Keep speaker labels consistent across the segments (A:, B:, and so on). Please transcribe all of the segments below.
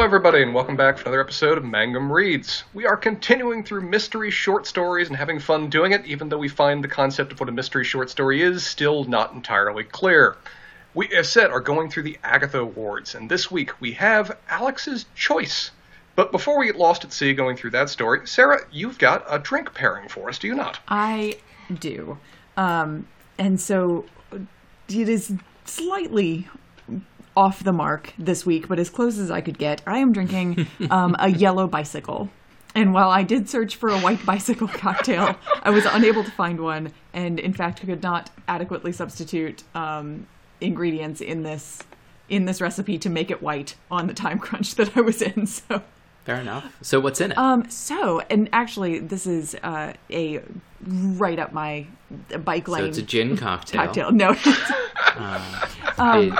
A: Hello, everybody, and welcome back for another episode of Mangum Reads. We are continuing through mystery short stories and having fun doing it, even though we find the concept of what a mystery short story is still not entirely clear. We, as said, are going through the Agatha Awards, and this week we have Alex's Choice. But before we get lost at sea going through that story, Sarah, you've got a drink pairing for us, do you not?
B: I do. Um, and so it is slightly off the mark this week, but as close as I could get. I am drinking um, a yellow bicycle. And while I did search for a white bicycle cocktail, I was unable to find one, and in fact could not adequately substitute um, ingredients in this in this recipe to make it white on the time crunch that I was in. So
C: Fair enough. So what's in it?
B: um, so, and actually, this is uh, a right up my bike lane
C: so it's a gin cocktail.
B: cocktail. No,
C: It-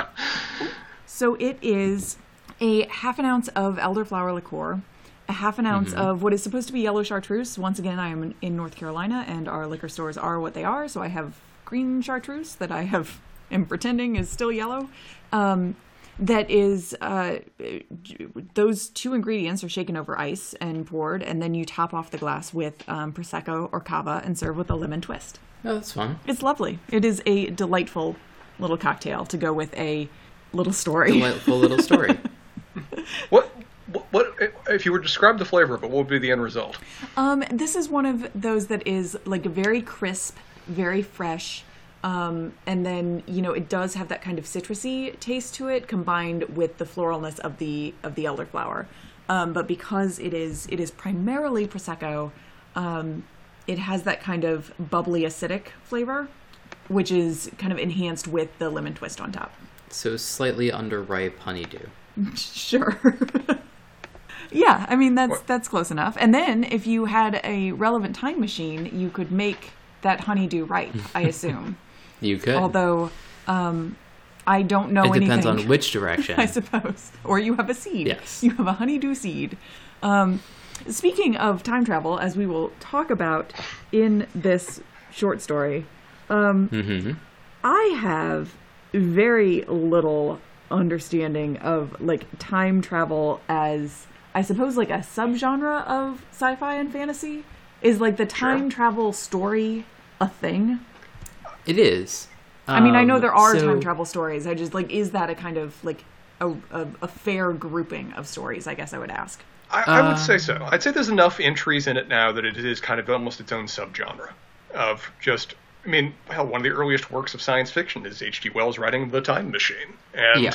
B: so it is a half an ounce of elderflower liqueur, a half an ounce of what is supposed to be yellow chartreuse. Once again, I am in North Carolina, and our liquor stores are what they are. So I have green chartreuse that I have am pretending is still yellow. Um, that is uh, those two ingredients are shaken over ice and poured, and then you top off the glass with um, prosecco or cava and serve with a lemon twist.
C: oh, that's fun.
B: It's lovely. It is a delightful little cocktail to go with a little story.
C: Delightful little story.
A: What, what, what if you were to describe the flavor of it, what would be the end result?
B: Um, this is one of those that is like very crisp, very fresh. Um, and then you know it does have that kind of citrusy taste to it, combined with the floralness of the of the elderflower. Um, but because it is it is primarily prosecco, um, it has that kind of bubbly acidic flavor, which is kind of enhanced with the lemon twist on top.
C: So slightly underripe honeydew.
B: Sure. yeah, I mean that's that's close enough. And then if you had a relevant time machine, you could make that honeydew ripe, I assume.
C: You could.
B: Although um I don't know anything.
C: it depends
B: anything.
C: on which direction.
B: I suppose. Or you have a seed.
C: Yes.
B: You have a honeydew seed. Um, speaking of time travel, as we will talk about in this short story, um,
C: Mm-hmm.
B: I have very little understanding of like time travel as I suppose like a subgenre of sci-fi and fantasy. Is like the time travel story a thing?
C: It is.
B: I mean, I know
C: Um,
B: there are
C: so-
B: time travel stories. I just like is that a kind of like a, a, a fair grouping of stories? I guess I would ask.
A: I, I would
C: Uh,
A: say so. I'd say there's enough entries in it now that it is kind of almost its own subgenre of just. I mean, hell, one of the earliest works of science fiction is H.G. Wells writing The Time Machine, and
C: Yeah.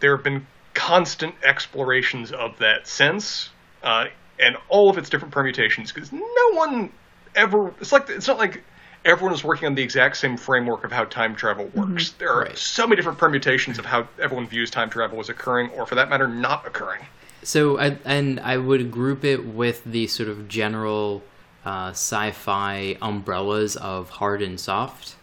A: there have been constant explorations of that since, uh, and all of its different permutations. Because no one ever. It's like it's not like everyone is working on the exact same framework of how time travel works. There are
C: Right.
A: so many different permutations of how everyone views time travel as occurring, or for that matter, not occurring.
C: So, I, and I would group it with the sort of general uh, sci-fi umbrellas of hard and soft,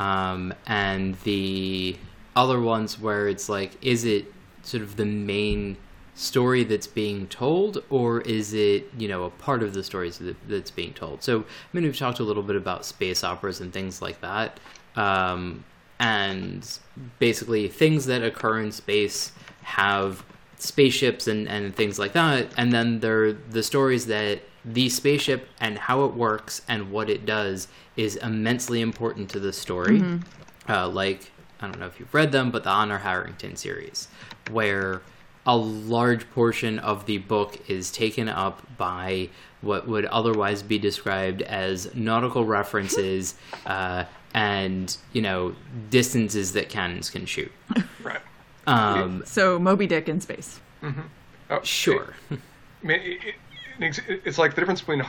C: um, and the other ones where it's like, is it sort of the main story that's being told, or is it you know a part of the stories that, that's being told? So, I mean, we've talked a little bit about space operas and things like that. Um, and basically things that occur in space have spaceships and, and things like that and then there the stories that the spaceship and how it works and what it does is immensely important to the story. Uh, like i don't know if you've read them but the honor harrington series where a large portion of the book is taken up by what would otherwise be described as nautical references uh, and you know distances that cannons can shoot.
A: Right.
C: um,
B: So Moby Dick in space.
A: Oh,
C: sure.
A: I mean, it, it, it's- like the difference between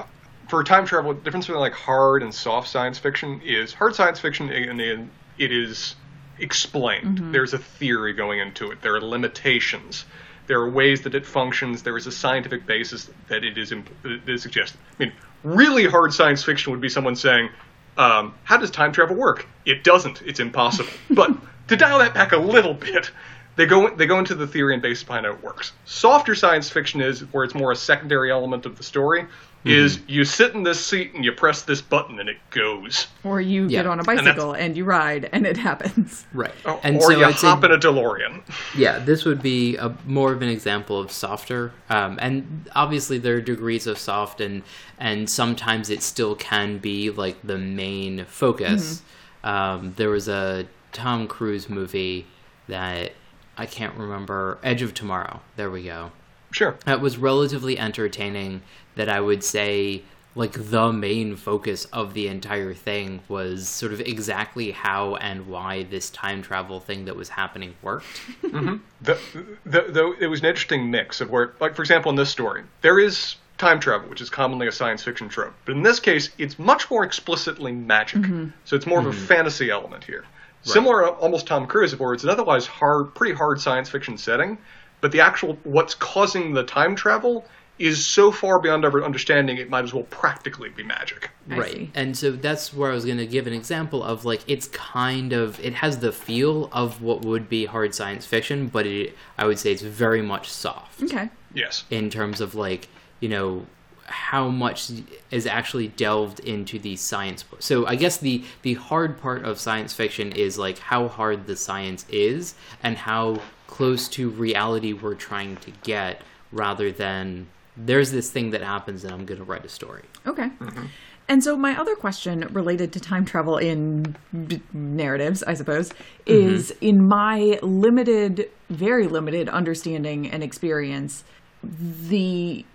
A: for time travel. The difference between like hard and soft science fiction is hard science fiction, and it is explained. There's a theory going into it. There are limitations. There are ways that it functions. There is a scientific basis that it is imp- that it is suggested. I mean, really hard science fiction would be someone saying, um, "How does time travel work?" It doesn't. It's impossible. but to dial that back a little bit, they go they go into the theory and basis behind how it works. Softer science fiction is where it's more a secondary element of the story. is you sit in this seat and you press this button and it goes.
B: Or you
C: Yeah.
B: get on a bicycle and, you ride and it happens.
C: Right.
A: Or,
C: and
A: or
C: so
A: you
C: I'd
A: hop in a DeLorean.
C: yeah, this would be a more of an example of softer. Um, and obviously, there are degrees of soft, and and sometimes it still can be like the main focus. Um, there was a Tom Cruise movie that I can't remember, Edge of Tomorrow. There we go.
A: Sure.
C: That was relatively entertaining. That I would say, like the main focus of the entire thing was sort of exactly how and why this time travel thing that was happening worked. Mm-hmm.
A: The, the, the, it was an interesting mix of where, like, for example, in this story, there is time travel, which is commonly a science fiction trope. But in this case, it's much more explicitly magic. Mm-hmm. So it's more of a mm-hmm. fantasy element here. Similar, to almost Tom Cruise, where it's an otherwise hard, pretty hard science fiction setting, but the actual what's causing the time travel is so far beyond our understanding, it might as well practically be magic.
B: I
C: right
B: see.
C: and so that's where i was going to give an example of like it's kind of it has the feel of what would be hard science fiction but it i would say it's very much soft
B: Okay.
A: Yes.
C: in terms of like you know how much is actually delved into the science so i guess the the hard part of science fiction is like how hard the science is and how close to reality we're trying to get rather than there's this thing that happens and i'm going to write a story.
B: Okay. Mm-hmm. And so my other question related to time travel in b- narratives, I suppose, mm-hmm. is in my limited, very limited understanding and experience, the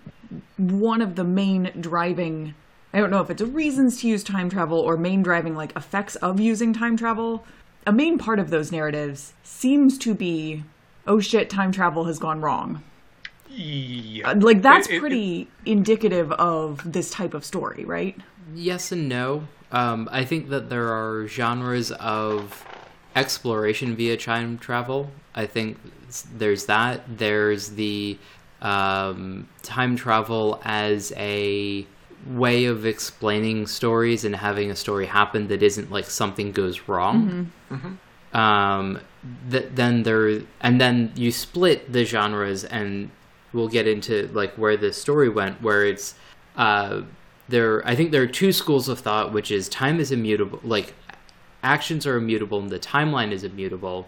B: one of the main driving I don't know if it's reasons to use time travel or main driving like effects of using time travel. A main part of those narratives seems to be oh shit, time travel has gone wrong.
A: Yeah.
B: Like that's
A: It- it-
B: pretty indicative of this type of story, right?
C: Yes and no. Um, I think that there are genres of exploration via time travel. I think there's that. There's the um, time travel as a way of explaining stories and having a story happen that isn't like something goes wrong. Um, th- then there, and then you split the genres, and we'll get into like where this story went, where it's uh, there. I think there are two schools of thought, which is time is immutable, like actions are immutable, and the timeline is immutable,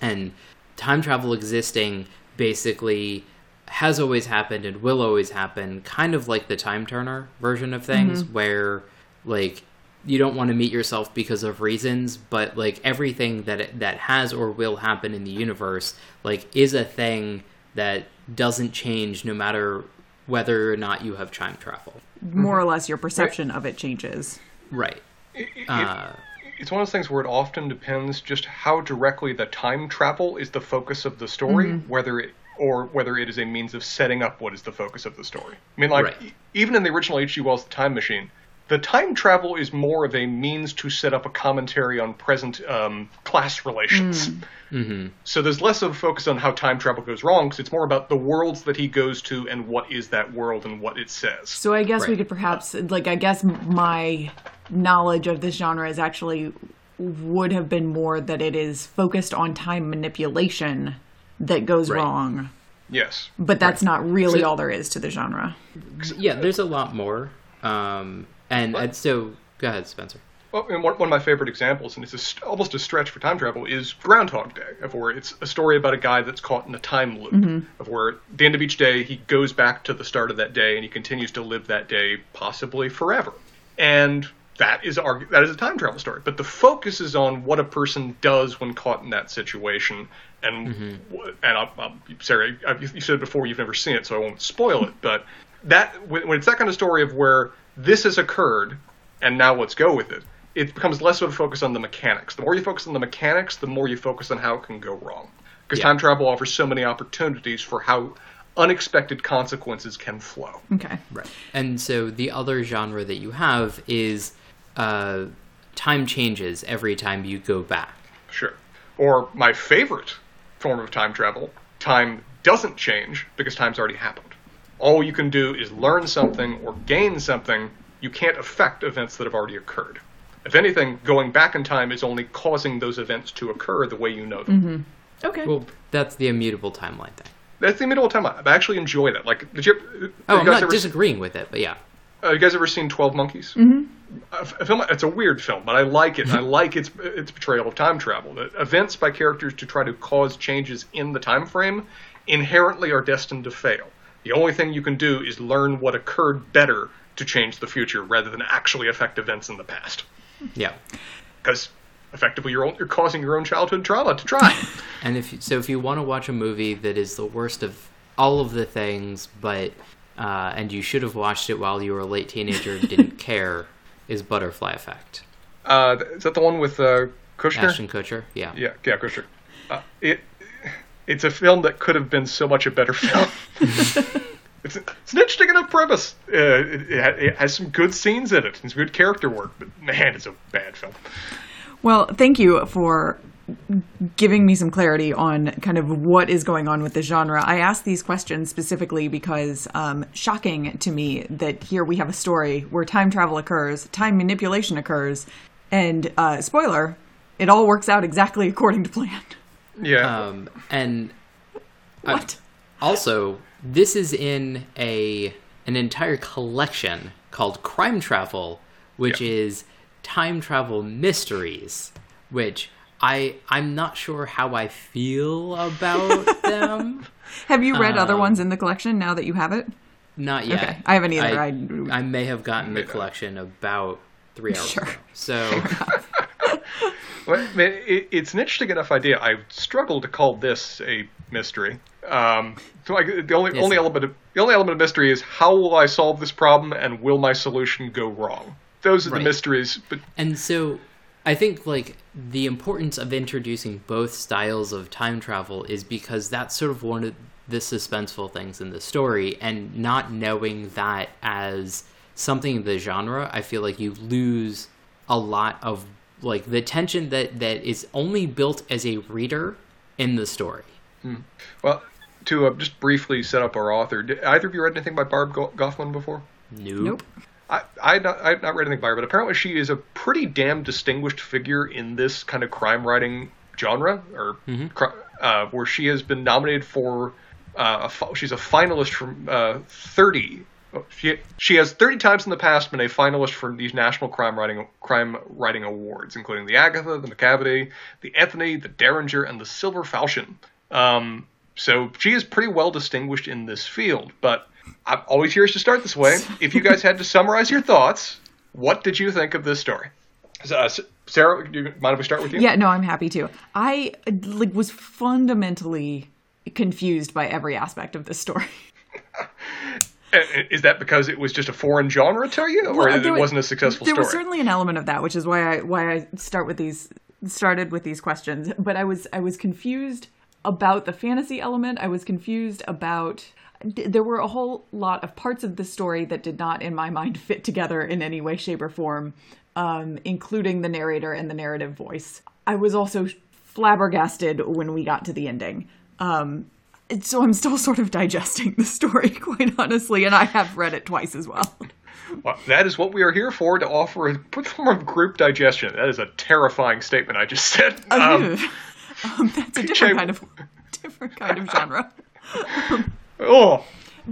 C: and time travel existing basically has always happened and will always happen, kind of like the time turner version of things, mm-hmm. where like you don't want to meet yourself because of reasons, but like everything that that has or will happen in the universe, like is a thing that doesn't change no matter whether or not you have time travel.
B: More or mm-hmm. less, your perception of it changes.
C: Right.
A: It- it-
C: Uh,
A: it's one of those things where it often depends just how directly the time travel is the focus of the story, mm-hmm. whether it or whether it is a means of setting up what is the focus of the story. I mean, like
C: Right.
A: e- even in the original H.G. Wells' Time Machine, the time travel is more of a means to set up a commentary on present um, class relations. So there's less of a focus on how time travel goes wrong, because it's more about the worlds that he goes to and what is that world and what it says.
B: So I guess we could perhaps, like, I guess my knowledge of this genre is actually would have been more that it is focused on time manipulation that goes
C: Right.
B: wrong.
A: Yes.
B: But that's not really
C: So-
B: all there is to the genre.
C: yeah, there's a lot more. Um, and, and so, go ahead, Spencer.
A: Well, and one, one of my favorite examples, and it's a almost a stretch for time travel, is Groundhog Day, of where it's a story about a guy that's caught in a time loop, of where at the end of each day he goes back to the start of that day and he continues to live that day possibly forever, and that is argu- that is a time travel story. But the focus is on what a person does when caught in that situation, and wh- and I'll, I'll, Sarah, I- you said before you've never seen it, so I won't spoil it, but that when when it's that kind of story of where this has occurred and now let's go with it. It becomes less of a focus on the mechanics. The more you focus on the mechanics, the more you focus on how it can go wrong. Because
C: Yeah.
A: time travel offers so many opportunities for how unexpected consequences can flow.
B: Okay.
C: Right. And so the other genre that you have is uh, time changes every time you go back.
A: Sure. Or my favorite form of time travel, time doesn't change because time's already happened. All you can do is learn something or gain something. You can't affect events that have already occurred. If anything, going back in time is only causing those events to occur the way you know them.
B: Okay.
C: Well, that's the immutable timeline thing.
A: That's the immutable timeline. I actually enjoy that. Like, did you?
C: Oh,
A: you
C: I'm
A: guys
C: not
A: ever-
C: disagreeing with it, but yeah.
A: Uh, you guys ever seen Twelve Monkeys? Mm-hmm. A, film. It's a weird film, but I like it. I like its its portrayal of time travel. That events by characters to try to cause changes in the time frame inherently are destined to fail. The only thing you can do is learn what occurred better to change the future, rather than actually affect events in the past.
C: Yeah.
A: Because effectively, you're you're causing your own childhood trauma to try.
C: And if so, if you want to watch a movie that is the worst of all of the things, but uh, and you should have watched it while you were a late teenager and didn't care, is Butterfly Effect.
A: uh, is that the one with uh, Kushner?
C: Ashton Kutcher, yeah.
A: Yeah, yeah, Kushner. Uh, it it's a film that could have been so much a better film. it's, it's an interesting enough premise. Uh, it, it, it has some good scenes in it and some good character work, but man, it's a bad film.
B: Well, thank you for giving me some clarity on kind of what is going on with the genre. I asked these questions specifically because um, shocking to me that here we have a story where time travel occurs, time manipulation occurs, and uh, spoiler, it all works out exactly according to plan.
A: Yeah,
C: Um, and
B: What?
C: also, this is in a an entire collection called Crime Travel, which
A: Yeah.
C: is time travel mysteries, which I I'm not sure how I feel about them.
B: have you read other
C: Um,
B: ones in the collection now that you have it?
C: Not yet.
B: Okay, I haven't either.
C: I,
B: I-
C: I may have gotten the collection about three hours
B: Sure.
C: ago. So
A: Well, it, it's an interesting enough idea. I struggle to call this a mystery. Um, so like the only
C: Yes.
A: only element of the only element of mystery is how will I solve this problem and will my solution go wrong? Those are
C: Right.
A: the mysteries. But
C: And so I think like the importance of introducing both styles of time travel is because that's sort of one of the suspenseful things in the story and not knowing that as something in the genre, I feel like you lose a lot of like the tension that that is only built as a reader in the story.
A: well, to uh, just briefly set up our author, did either of you read anything by Barb Go- Goffman before?
C: Nope.
B: Nope.
A: I I not I had not read anything by her, but apparently she is a pretty damn distinguished figure in this kind of crime writing genre, or cri- uh, where she has been nominated for. Uh, a, she's a finalist from uh, thirty. oh, She she has thirty times in the past been a finalist for these national crime writing crime writing awards, including the Agatha, the Macavity, the Anthony, the Derringer, and the Silver Falchion. Um, so she is pretty well distinguished in this field, but I'm always curious to start this way. If you guys had to summarize your thoughts, what did you think of this story? Uh, Sarah, do you mind if we start with you?
B: Yeah, no, I'm happy to. I uh, like was fundamentally confused by every aspect of this story.
A: Uh, Is that because it was just a foreign genre to you, or
B: Well,
A: it
B: there
A: wasn't a successful story.
B: there
A: story?
B: was certainly an element of that, which is why I why I start with these started with these questions. But I was I was confused about the fantasy element. I was confused about d- there were a whole lot of parts of the story that did not, in my mind, fit together in any way, shape, or form, um, including the narrator and the narrative voice. I was also flabbergasted when we got to the ending. Um, so I'm still sort of digesting the story, quite honestly, and I have read it twice as well.
A: Well, that is what we are here for to offer a form of group digestion. That is a terrifying statement I just said. Um,
B: um, that's a different kind of different kind of genre.
A: Oh,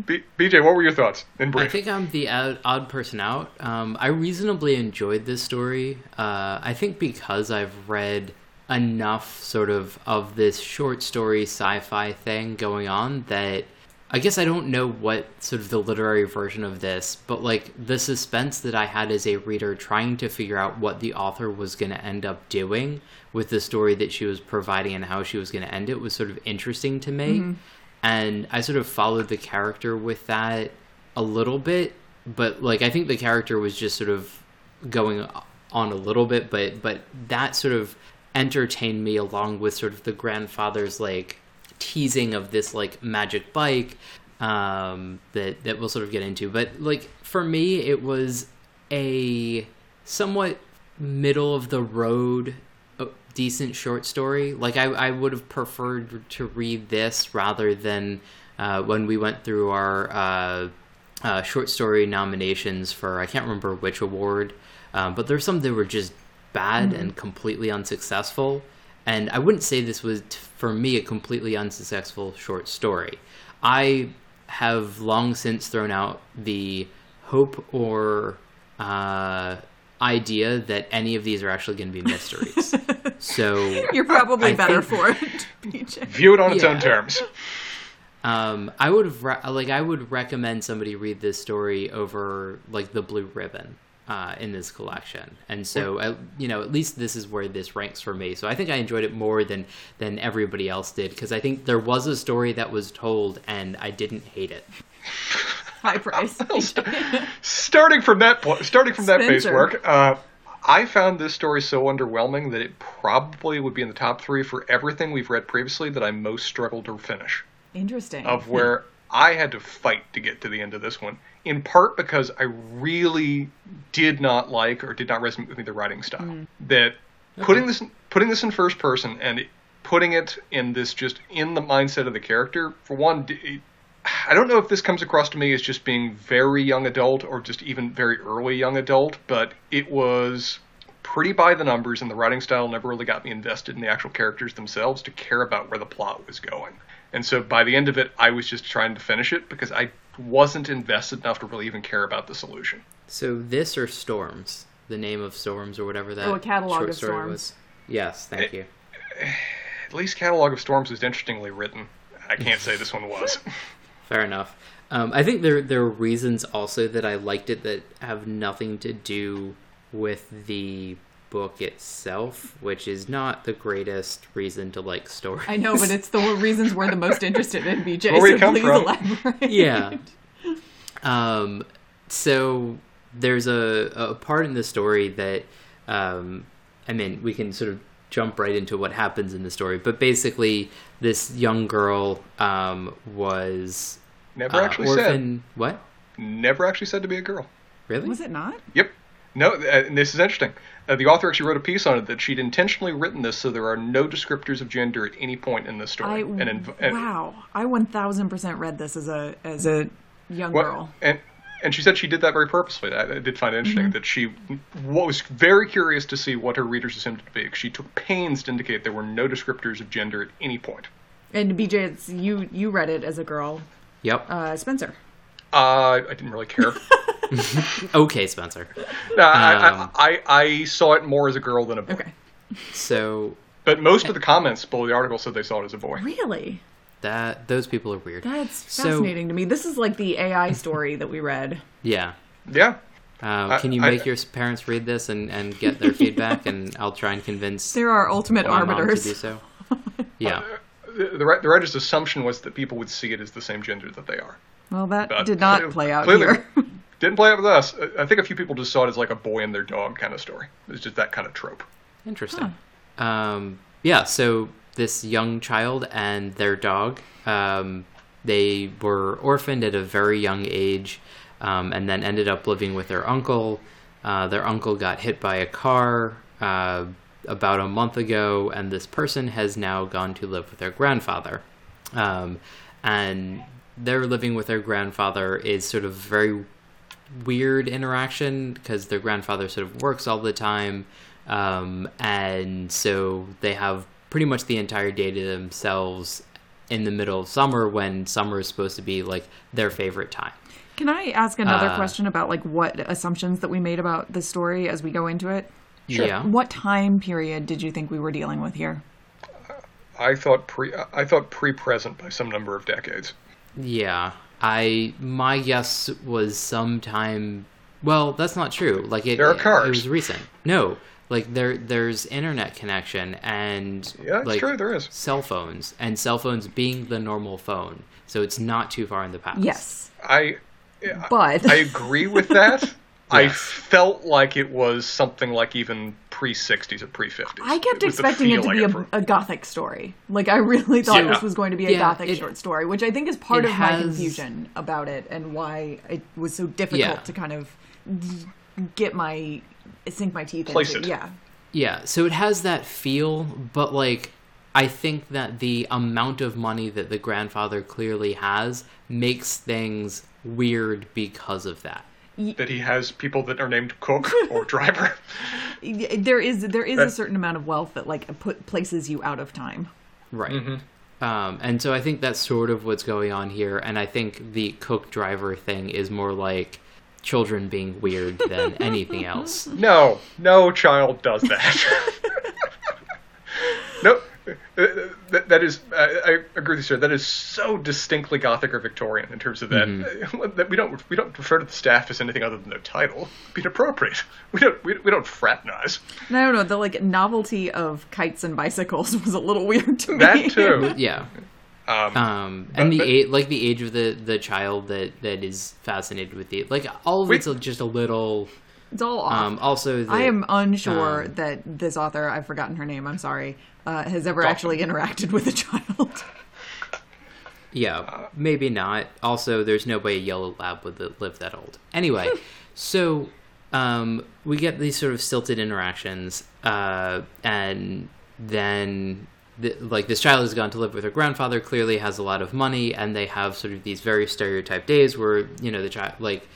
A: B- BJ, what were your thoughts in brief?
C: I think I'm the odd, odd person out. Um, I reasonably enjoyed this story. Uh, I think because I've read enough sort of of this short story sci-fi thing going on that I guess I don't know what sort of the literary version of this, but like the suspense that I had as a reader trying to figure out what the author was going to end up doing with the story that she was providing and how she was going to end it was sort of interesting to me. And I sort of followed the character with that a little bit, but like I think the character was just sort of going on a little bit, but but that sort of entertained me along with sort of the grandfather's like teasing of this like magic bike um that that we'll sort of get into. But like for me it was a somewhat middle of the road decent short story like i i would have preferred to read this rather than uh when we went through our uh uh, short story nominations for I can't remember which award, um, but there's some that were just bad and completely unsuccessful. And I wouldn't say this was for me a completely unsuccessful short story. I have long since thrown out the hope or uh, idea that any of these are actually going to be mysteries. so
B: You're probably
C: I
B: better
C: think-
B: for it, BJ.
A: View it on its own terms.
C: Um, I would re- like I would recommend somebody read this story over like the Blue Ribbon uh, in this collection, and so uh, you know at least this is where this ranks for me. So I think I enjoyed it more than than everybody else did because I think there was a story that was told and I didn't hate it.
B: High price.
A: starting from that point, starting from that base work, uh, I found this story so underwhelming that it probably would be in the top three for everything we've read previously that I most struggled to finish.
B: Interesting.
A: Of where I had to fight to get to the end of this one, in part because I really did not like or did not resonate with me the writing style. That putting this putting this in first person and it- putting it in this just in the mindset of the character for one. d- It, I don't know if this comes across to me as just being very young adult or just even very early young adult, but it was pretty by the numbers, and the writing style never really got me invested in the actual characters themselves to care about where the plot was going. And so by the end of it, I was just trying to finish it because I wasn't invested enough to really even care about the solution.
C: So this or Storms, the name of Storms or whatever that
B: Oh, a catalog
C: short
B: of
C: story
B: Storms.
C: was. Yes, thank eh, you.
A: Eh, at least Catalog of Storms was interestingly written. I can't say this one was.
C: Fair enough. Um, I think there there are reasons also that I liked it that have nothing to do with the book itself, which is not the greatest reason to like stories.
B: I know, but it's the reasons we're the most interested in, BJ.
A: Where we
B: so
A: come
B: please
A: from.
B: elaborate.
C: yeah. Um, so there's a, a part in the story that, um, I mean, we can sort of jump right into what happens in the story, but basically, this young girl um, was
A: Never
C: uh,
A: actually said.
C: What?
A: Never actually said to be a girl.
C: Really?
B: Was it not?
A: Yep. No, uh, this is interesting. Uh, the author actually wrote a piece on it that she'd intentionally written this so there are no descriptors of gender at any point in this
B: I
A: story. and, inv- and
B: wow. I one thousand percent read this as a as a young
A: Well,
B: girl.
A: And and she said she did that very purposefully. I, I did find it interesting
B: Mm-hmm.
A: that she was very curious to see what her readers assumed it to be. She took pains to indicate there were no descriptors of gender at any point.
B: And BJ, it's you you read it as a girl.
C: Yep.
B: Uh, Spencer.
A: Uh, I didn't really care.
C: okay, Spencer.
A: no, I,
C: Um,
A: I, I, I saw it more as a girl than a boy.
B: Okay.
C: So
A: But most of the comments below the article said they saw it as a boy.
B: Really?
C: that those people are weird.
B: That's
C: So-
B: fascinating to me. This is like the AI story that we read.
C: Yeah.
A: Yeah.
C: Uh, can you
A: I-
C: make your parents read this and, and get their feedback, and I'll try and convince
B: There are ultimate
C: my mom to do
B: arbiters.
C: so. Yeah.
A: The, the, the writer's assumption was that people would see it as the same gender that they are.
B: Well, that
A: But
B: did not
A: clearly-
B: play out
A: clearly
B: here.
A: Didn't play out with us. I- I think a few people just saw it as like a boy and their dog kind of story. It's just that kind of trope.
C: Interesting. Um, yeah, so this young child and their dog, um, they were orphaned at a very young age um, and then ended up living with their uncle. Uh, their uncle got hit by a car uh, about a month ago, and this person has now gone to live with their grandfather. Um, and their living with their grandfather is sort of very weird interaction because their grandfather sort of works all the time um, and so they have pretty much the entire day to themselves in the middle of summer when summer is supposed to be like their favorite time
B: Can I ask another
C: Uh,
B: question about like what assumptions that we made about the story as we go into it?
C: Yeah
B: What time period did you think we were dealing with here?
A: I thought pre I thought pre-present by some number of decades.
C: yeah i my guess was sometime well that's not true like it,
A: There are cars.
C: it was recent no like there there's internet connection and
A: Yeah, that's
C: like
A: true. There is.
C: cell phones and cell phones being the normal phone so it's not too far in the past
B: Yes,
A: I
B: but
A: I agree with that. I felt like it was something like even pre-60s or pre-50s.
B: I kept
A: It
B: expecting it to be a, a gothic story. Like I really thought
C: Yeah.
B: this was going to be a
C: Yeah,
B: gothic
C: it-
B: short story, which I think is part
C: it
B: of my confusion about it and why it was so difficult
C: Yeah.
B: to kind of get my sink my teeth
A: Place
B: into.
A: it.
B: Yeah.
C: Yeah, so it has that feel, but like I think that the amount of money that the grandfather clearly has makes things weird because of that.
A: That he has people that are named cook or driver.
B: Y- There is there is a certain amount of wealth that like put places you out of time.
C: Right. Um, and so I think that's sort of what's going on here. And I think the cook driver thing is more like children being weird than anything else.
A: No, no child does that. no, that, that is, I, I agree with you, sir. That is so distinctly Gothic or Victorian in terms of that.
C: Mm-hmm.
A: That we don't we don't refer to the staff as anything other than their title. It'd be inappropriate. We don't we, we don't fraternize.
B: And I don't know, the like novelty of kites and bicycles was a little weird to me.
A: That too.
C: Yeah.
A: Um,
C: Um, and the
A: but-
C: age, like the age of the the child that that is fascinated with the like all of
A: We-
C: it's just a little.
B: It's all off.
C: Um, also, the,
B: I am unsure
C: um,
B: that this author, I've forgotten her name, I'm sorry, uh, has ever
A: Oh.
B: actually interacted with a child.
C: Yeah, maybe not. Also, there's no way a yellow lab would live that old. Anyway, so um, we get these sort of stilted interactions, uh, and then the, like this child has gone to live with her grandfather. Clearly, has a lot of money, and they have sort of these very stereotyped days where you know the child like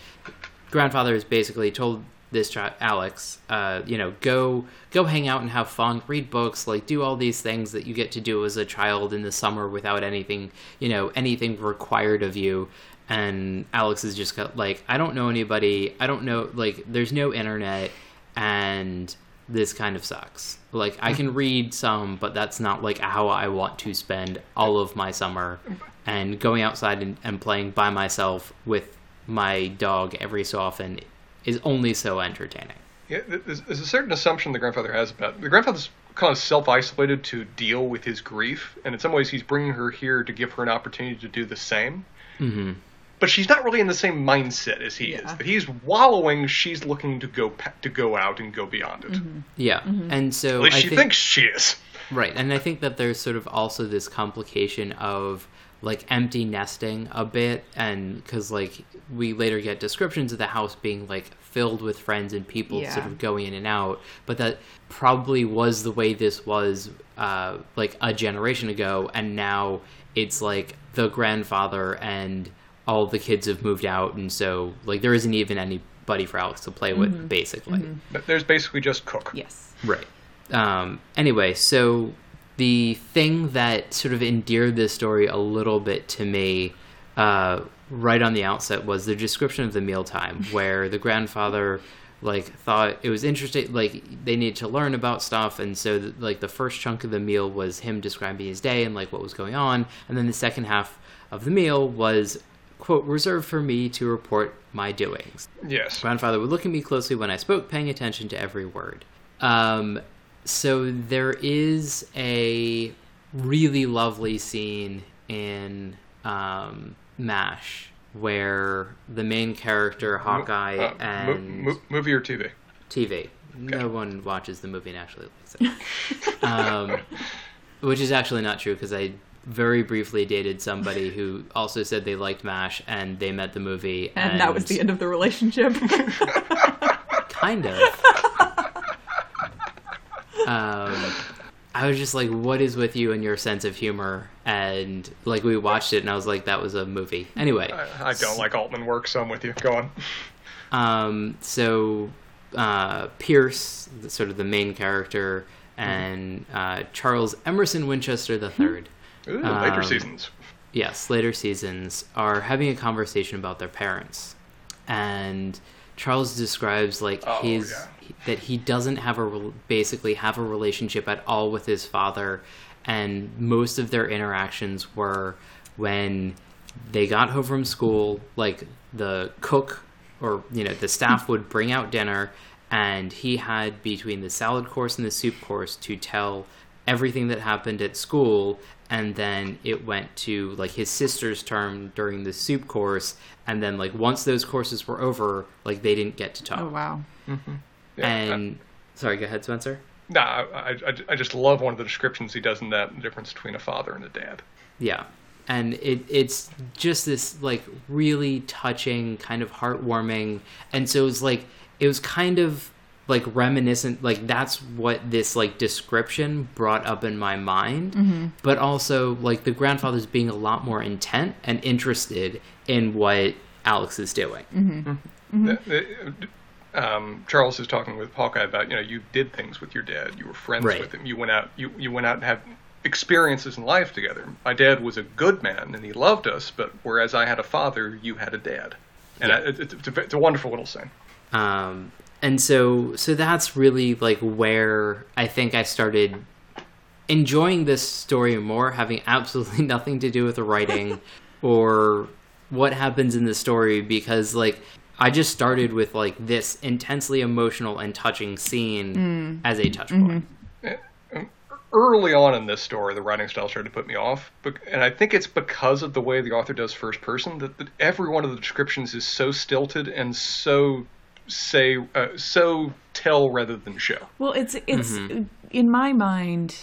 C: grandfather has basically told this child alex uh, you know go go hang out and have fun read books like do all these things that you get to do as a child in the summer without anything you know anything required of you. And alex is just got like i don't know anybody i don't know like there's no internet and this kind of sucks. Like i can read some but that's not like how i want to spend all of my summer and going outside and, and playing by myself with my dog every so often is only so entertaining.
A: Yeah, there's, there's a certain assumption the grandfather has about the grandfather's kind of self-isolated to deal with his grief, and in some ways he's bringing her here to give her an opportunity to do the same.
C: hmm
A: But she's not really in the same mindset as he is. That he's wallowing, she's looking to go pa- to go out and go beyond it.
C: Yeah, and so
A: At least
C: I
A: she
C: think,
A: thinks she is.
C: right, and I think that there's sort of also this complication of like empty nesting a bit, and because like we later get descriptions of the house being like filled with friends and people
B: Yeah.
C: sort of going in and out, but that probably was the way this was uh, like a generation ago, and now it's like the grandfather and all the kids have moved out, and so like there isn't even anybody for Alex to play with, basically.
A: But There's basically just Cook.
B: yes.
C: Right. Um, anyway, so the thing that sort of endeared this story a little bit to me uh, right on the outset was the description of the mealtime, where the grandfather like thought it was interesting like they needed to learn about stuff and so th- like the first chunk of the meal was him describing his day and like what was going on and then the second half of the meal was quote reserved for me to report my doings
A: Yes.
C: Grandfather would look at me closely when I spoke, paying attention to every word. Um, so there is a really lovely scene in um, MASH where the main character, Hawkeye,
A: Uh,
C: and
A: mo- movie or TV?
C: TV. No one watches the movie and actually likes it. um, which is actually not true because I very briefly dated somebody who also said they liked MASH and they met the movie.
B: And, that was the end of the relationship.
C: Kind of. Um, I was just like, "What is with you and your sense of humor?" And like, we watched it, and I was like, "That was a movie." Anyway,
A: I, I don't like Altman work, so I'm with you. Go on.
C: um, so uh, Pierce, the, sort of the main character, and uh, Charles Emerson Winchester III.
A: Ooh, later
C: Um,
A: seasons.
C: yes, later seasons are having a conversation about their parents, and Charles describes like
A: Oh,
C: his
A: yeah.
C: that he doesn't have a basically have a relationship at all with his father, and most of their interactions were when they got home from school, like the cook or you know the staff would bring out dinner, and he had between the salad course and the soup course to tell everything that happened at school and then it went to like his sister's term during the soup course and then like once those courses were over like they didn't get to talk.
B: Oh, wow. Mm-hmm.
A: Yeah,
C: and sorry go ahead spencer.
A: Nah, I, I, I just love one of the descriptions he does in that the difference between a father and a dad.
C: yeah. And it it's just this like really touching kind of heartwarming. And so it was like it was kind of like reminiscent like that's what this like description brought up in my mind mm-hmm. but also like the grandfather's being a lot more intent and interested in what alex is doing
A: The- the- um, Charles is talking with Hawkeye about you know you did things with your dad. You were friends
C: Right.
A: with him. You went out. You you went out and had experiences in life together. My dad was a good man and he loved us, but whereas I had a father, you had a dad. and
C: Yeah.
A: I, it, it's, a, it's a wonderful little scene.
C: um, and so so that's really like where I think I started enjoying this story more, having absolutely nothing to do with the writing or what happens in the story, because like I just started with like this intensely emotional and touching scene mm. as a touch point. Mm-hmm.
A: Uh, uh, early on in this story, the writing style started to put me off, and I think it's because of the way the author does first person that, that every one of the descriptions is so stilted and so say uh, so tell rather than show.
B: Well, it's it's mm-hmm. in my mind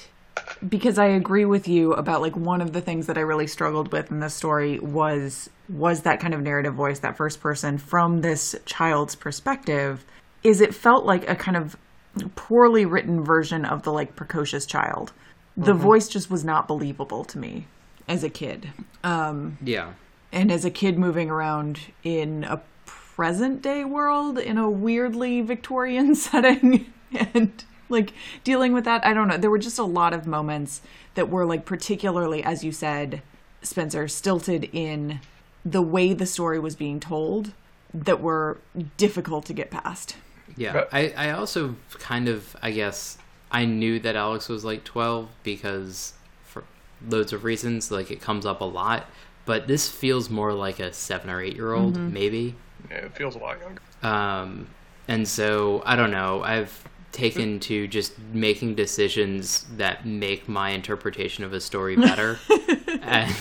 B: because I agree with you about like one of the things that I really struggled with in this story was was that kind of narrative voice, that first person from this child's perspective. Is it felt like a kind of poorly written version of the like precocious child. The mm-hmm. voice just was not believable to me as a kid.
C: Um, yeah.
B: and as a kid moving around in a present day world in a weirdly Victorian setting and like dealing with that, I don't know. There were just a lot of moments that were like particularly, as you said, Spencer, stilted in the way the story was being told that were difficult to get past.
C: Yeah, I, I also kind of, I guess, I knew that Alex was like 12 because for loads of reasons, like it comes up a lot. But this feels more like a seven or eight year old, mm-hmm. maybe.
A: Yeah, it feels a lot younger.
C: Um, and so, I don't know, I've taken to just making decisions that make my interpretation of a story better. and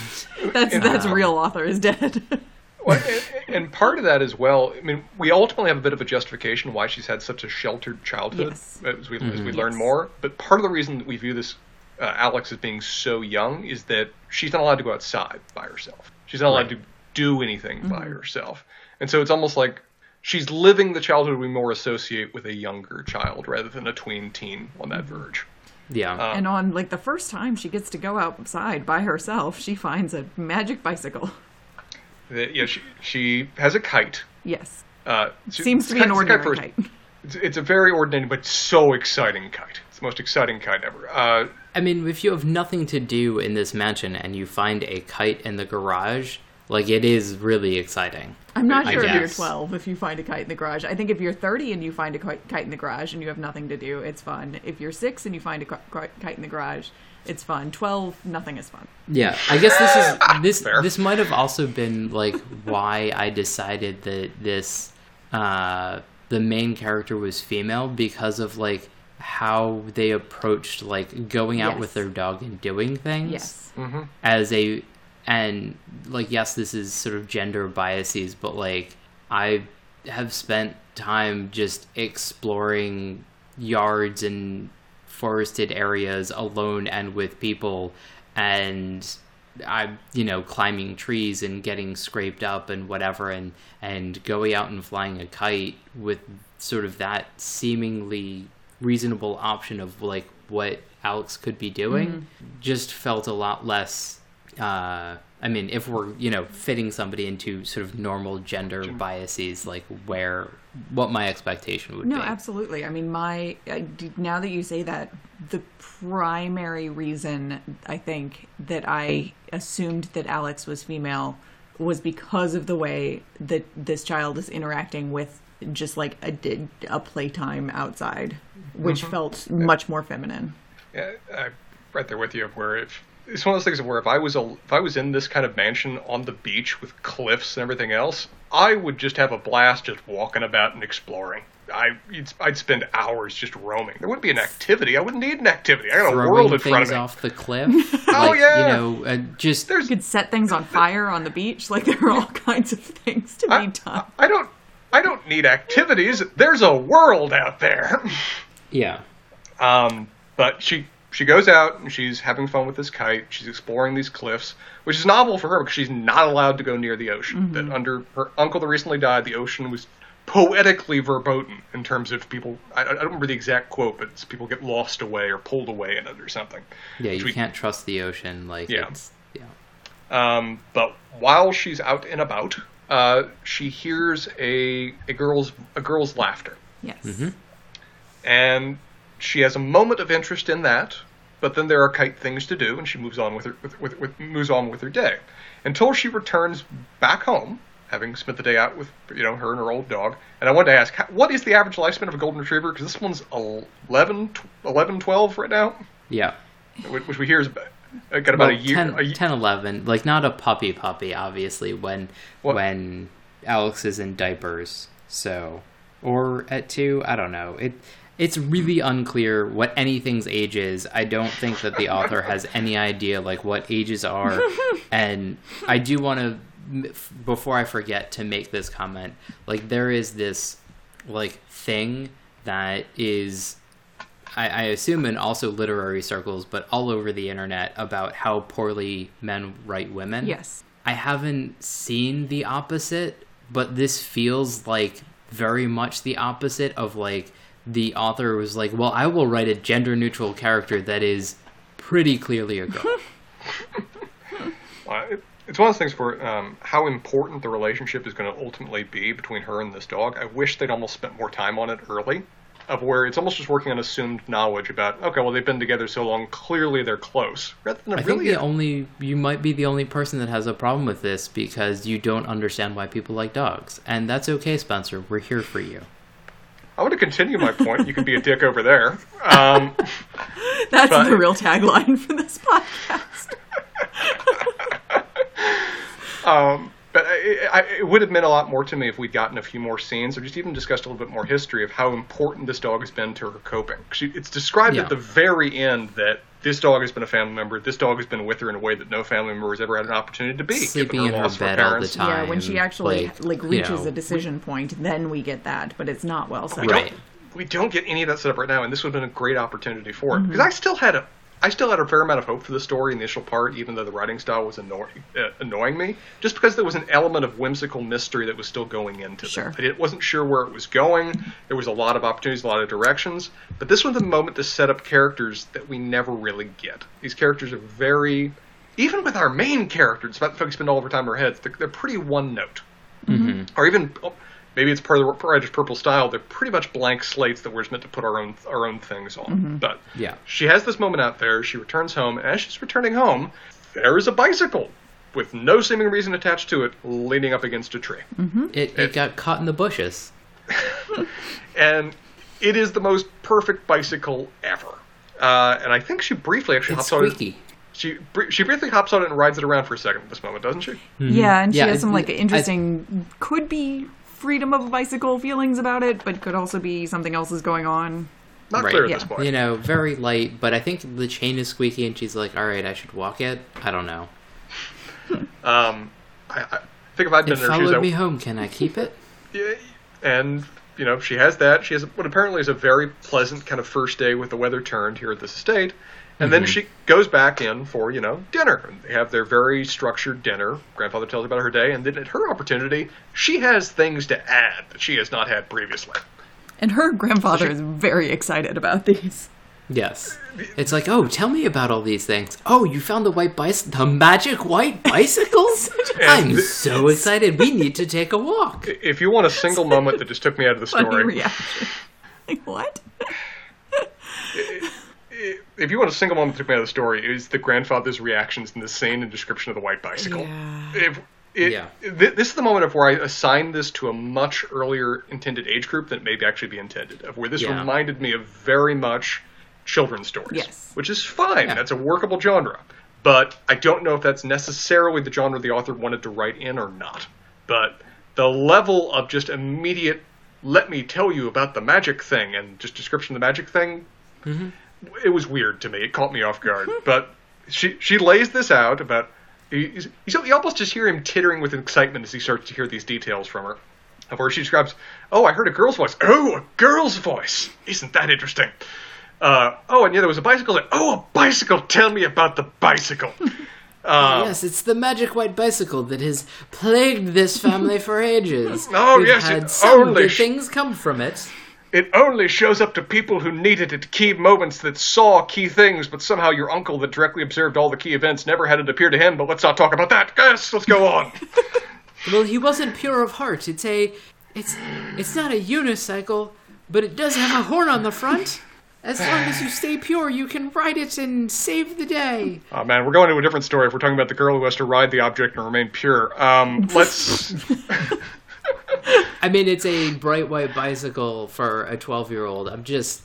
B: That's that's real author is dead.
A: Well, and, and part of that as well. I mean, we ultimately have a bit of a justification why she's had such a sheltered childhood
B: Yes.
A: as we as we learn more. But part of the reason that we view this uh, Alex as being so young is that she's not allowed to go outside by herself. She's not allowed
C: Right.
A: to do anything by herself, and so it's almost like she's living the childhood we more associate with a younger child rather than a tween teen on that verge.
C: yeah.
B: and on like the first time she gets to go outside by herself, she finds a magic bicycle.
A: That, yeah, she, she has a kite.
B: Yes.
A: Uh, she-
B: Seems to be
A: it's
B: an
A: a kite
B: ordinary kite.
A: It's, it's a very ordinary but so exciting kite. It's the most exciting kite ever. Uh,
C: I mean, if you have nothing to do in this mansion and you find a kite in the garage, like it is really exciting.
B: I'm not sure if you're 12 if you find a kite in the garage. I think if you're 30 and you find a kite kite in the garage and you have nothing to do, it's fun. If you're 6 and you find a ki- ki- kite in the garage, it's fun. 12, nothing is fun.
C: Yeah, I guess this is this
A: Fair.
C: this might have also been like why I decided that this uh the main character was female because of like how they approached like going out
B: Yes.
C: with their dog and doing things
B: Yes.
C: as a and like yes this is sort of gender biases but like i have spent time just exploring yards and forested areas alone and with people and i'm you know climbing trees and getting scraped up and whatever and and going out and flying a kite with sort of that seemingly reasonable option of like what alex could be doing mm-hmm. just felt a lot less uh, I mean, if we're you know fitting somebody into sort of normal gender biases, like where what my expectation would
B: No,
C: be.
B: No, absolutely. I mean, my I d now that you say that, the primary reason I think that I assumed that Alex was female was because of the way that this child is interacting with just like a playtime outside, which felt much more feminine.
A: Yeah, I'm right there with you. Where if it's one of those things where if I was a if I was in this kind of mansion on the beach with cliffs and everything else, I would just have a blast just walking about and exploring. I you'd- I'd spend hours just roaming. There wouldn't be an activity. I wouldn't need an activity. I got a world in front of me.
C: off the cliff, like
A: yeah.
C: you know, uh, just
A: There's
B: You could set things on fire on the beach. Like there are all kinds of things to be
A: I,
B: done.
A: I don't I don't need activities. There's a world out there.
C: yeah,
A: Um, but she she goes out and she's having fun with this kite. She's exploring these cliffs, which is novel for her because she's not allowed to go near the ocean. That under her uncle that recently died, the ocean was poetically verboten in terms of people. I, I don't remember the exact quote, but it's people get lost away or pulled away in it or something.
C: yeah. You
A: we-
C: can't trust the ocean. Like
A: Yeah.
C: it's yeah.
A: Um, but while she's out and about, uh, she hears a a girl's a girl's laughter.
B: Yes. Mm-hmm.
A: and she has a moment of interest in that, but then there are kite things to do, and she moves on with her with, with, with moves on with her day until she returns back home having spent the day out with you know her and her old dog. And I wanted to ask, what is the average lifespan of a golden retriever? Because this one's 11, 11, 12 right now,
C: Yeah.
A: which we hear is about, uh, got about
C: Well,
A: a year.
C: 10,
A: a ye-
C: 10, 11. Like, not a puppy puppy, obviously, when
A: What-
C: when Alex is in diapers. So, or at two, I don't know. It It's really unclear what anything's age is. I don't think that the author has any idea, like, what ages are. and I do want to, before I forget to make this comment, like, there is this, like, thing that is I, I assume in also literary circles, but all over the internet about how poorly men write women.
B: Yes.
C: I haven't seen the opposite, but this feels like very much the opposite of like the author was like, well, I will write a gender neutral character that is pretty clearly a girl.
A: It- it's one of those things where um, how important the relationship is going to ultimately be between her and this dog. I wish they'd almost spent more time on it early, of where it's almost just working on assumed knowledge about okay, well they've been together so long, clearly they're close, rather than a
C: I think
A: really
C: the only you might be the only person that has a problem with this because you don't understand why people like dogs, and that's okay, Spencer. We're here for you.
A: I want to continue my point. You can be a dick over there. Um,
B: That's
A: But-
B: the real tagline for this podcast.
A: But I, I, it would have meant a lot more to me if we'd gotten a few more scenes, or just even discussed a little bit more history of how important this dog has been to her coping. She, it's described
C: Yeah.
A: at the very end that this dog has been a family member. This dog has been with her in a way that no family member has ever had an opportunity to be.
C: Sleeping in her
A: loss of
C: bed all the time.
B: yeah, when she actually
C: like,
B: like,
C: you
B: reaches
C: know,
B: a decision point, then we get that, but it's not well set.
A: We
C: Right.
A: don't, we don't get any of that set up right now, and this would have been a great opportunity for
B: Mm-hmm.
A: it. Because I still had a, I still had a fair amount of hope for the story initial part, even though the writing style was annoying, uh, annoying me, just because there was an element of whimsical mystery that was still going into
B: Sure.
A: it. I wasn't sure where it was going. There was a lot of opportunities, a lot of directions, but this was the moment to set up characters that we never really get. These characters are very, even with our main characters, despite the fact we spend all of our time in our heads, they're, they're pretty one note or even oh, maybe it's part of the Writer's Purple style. They're pretty much blank slates that we're just meant to put our own our own things on. Mm-hmm. But
C: Yeah.
A: she has this moment out there. She returns home, and as she's returning home, there is a bicycle with no seeming reason attached to it, leaning up against a tree, mm-hmm.
C: It, it got caught in the bushes.
A: and it is the most perfect bicycle ever. Uh, and I think she briefly actually
C: It's
A: hops on it.
C: squeaky.
A: She she briefly hops on it and rides it around for a second at this moment, doesn't she? Hmm.
B: Yeah, and she
C: Yeah,
B: has some
C: it-
B: like
C: I-
B: interesting, could be freedom of a bicycle feelings about it, but could also be something else is going on.
A: Not
C: Right.
A: clear at
B: Yeah.
A: this point.
C: You know, very light, but I think the chain is squeaky, and she's like, "All right, I should walk it." I don't know.
A: Um, I, I think if I'd been
C: It
A: in her shoes,
C: followed
A: I,
C: me home. Can I keep it?
A: Yeah, and you know she has that. She has what apparently is a very pleasant kind of first day with the weather turned here at this estate, and then mm-hmm. she goes back in for you know dinner. And they have their very structured dinner. Grandfather tells her about her day, and then at her opportunity, she has things to add that she has not had previously.
B: And her grandfather is very excited about these.
C: Yes. It's like, oh, tell me about all these things. Oh, you found the white bicycle, the magic white bicycles. I'm
A: th-
C: so excited. We need to take a walk.
A: If you want a single moment that just took me out of the
B: Funny
A: story,
B: reaction. like, what?
A: If you want a single moment that took me out of the story, it is the grandfather's reactions in the scene and description of the white bicycle.
B: Yeah.
A: if it,
C: Yeah.
A: th- this is the moment of where I assign this to a much earlier intended age group than it maybe actually be intended. Of where this
C: Yeah.
A: reminded me of very much children's stories,
B: Yes.
A: which is fine.
C: Yeah.
A: That's a workable genre, but I don't know if that's necessarily the genre the author wanted to write in or not. But the level of just immediate, let me tell you about the magic thing and just description of the magic thing mm-hmm. It was weird to me. It caught me off guard. but she she lays this out about. You, you you almost just hear him tittering with excitement as he starts to hear these details from her. Of where she describes, "Oh, I heard a girl's voice. Oh, a girl's voice. Isn't that interesting? Uh, oh, and yeah, there was a bicycle. There. Oh, a bicycle. Tell me about the bicycle. Uh,
C: yes, it's the magic white bicycle that has plagued this family for ages.
A: Oh,
C: We've
A: yes,
C: had some
A: only
C: good
A: sh-
C: things come from it.
A: It only shows up to people who need it at key moments that saw key things, but somehow your uncle that directly observed all the key events never had it appear to him. But let's not talk about that. Yes, let's go on.
C: Well, he wasn't pure of heart. It's a, it's, it's not a unicycle, but it does have a horn on the front. As long as you stay pure, you can ride it and save the day.
A: Oh man, we're going to a different story if we're talking about the girl who has to ride the object and remain pure. Um, let's.
C: I mean, it's a bright white bicycle for a 12 year old. I'm just.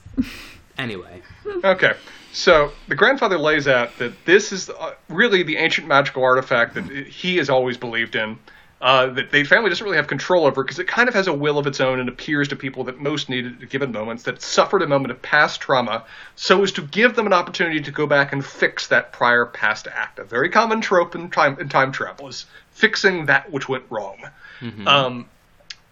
C: Anyway.
A: Okay. So the grandfather lays out that this is uh, really the ancient magical artifact that he has always believed in. Uh, that the family doesn't really have control over because it kind of has a will of its own and appears to people that most need it at given moments that suffered a moment of past trauma so as to give them an opportunity to go back and fix that prior past act. A very common trope in time, in time travel is fixing that which went wrong. Mm-hmm. Um,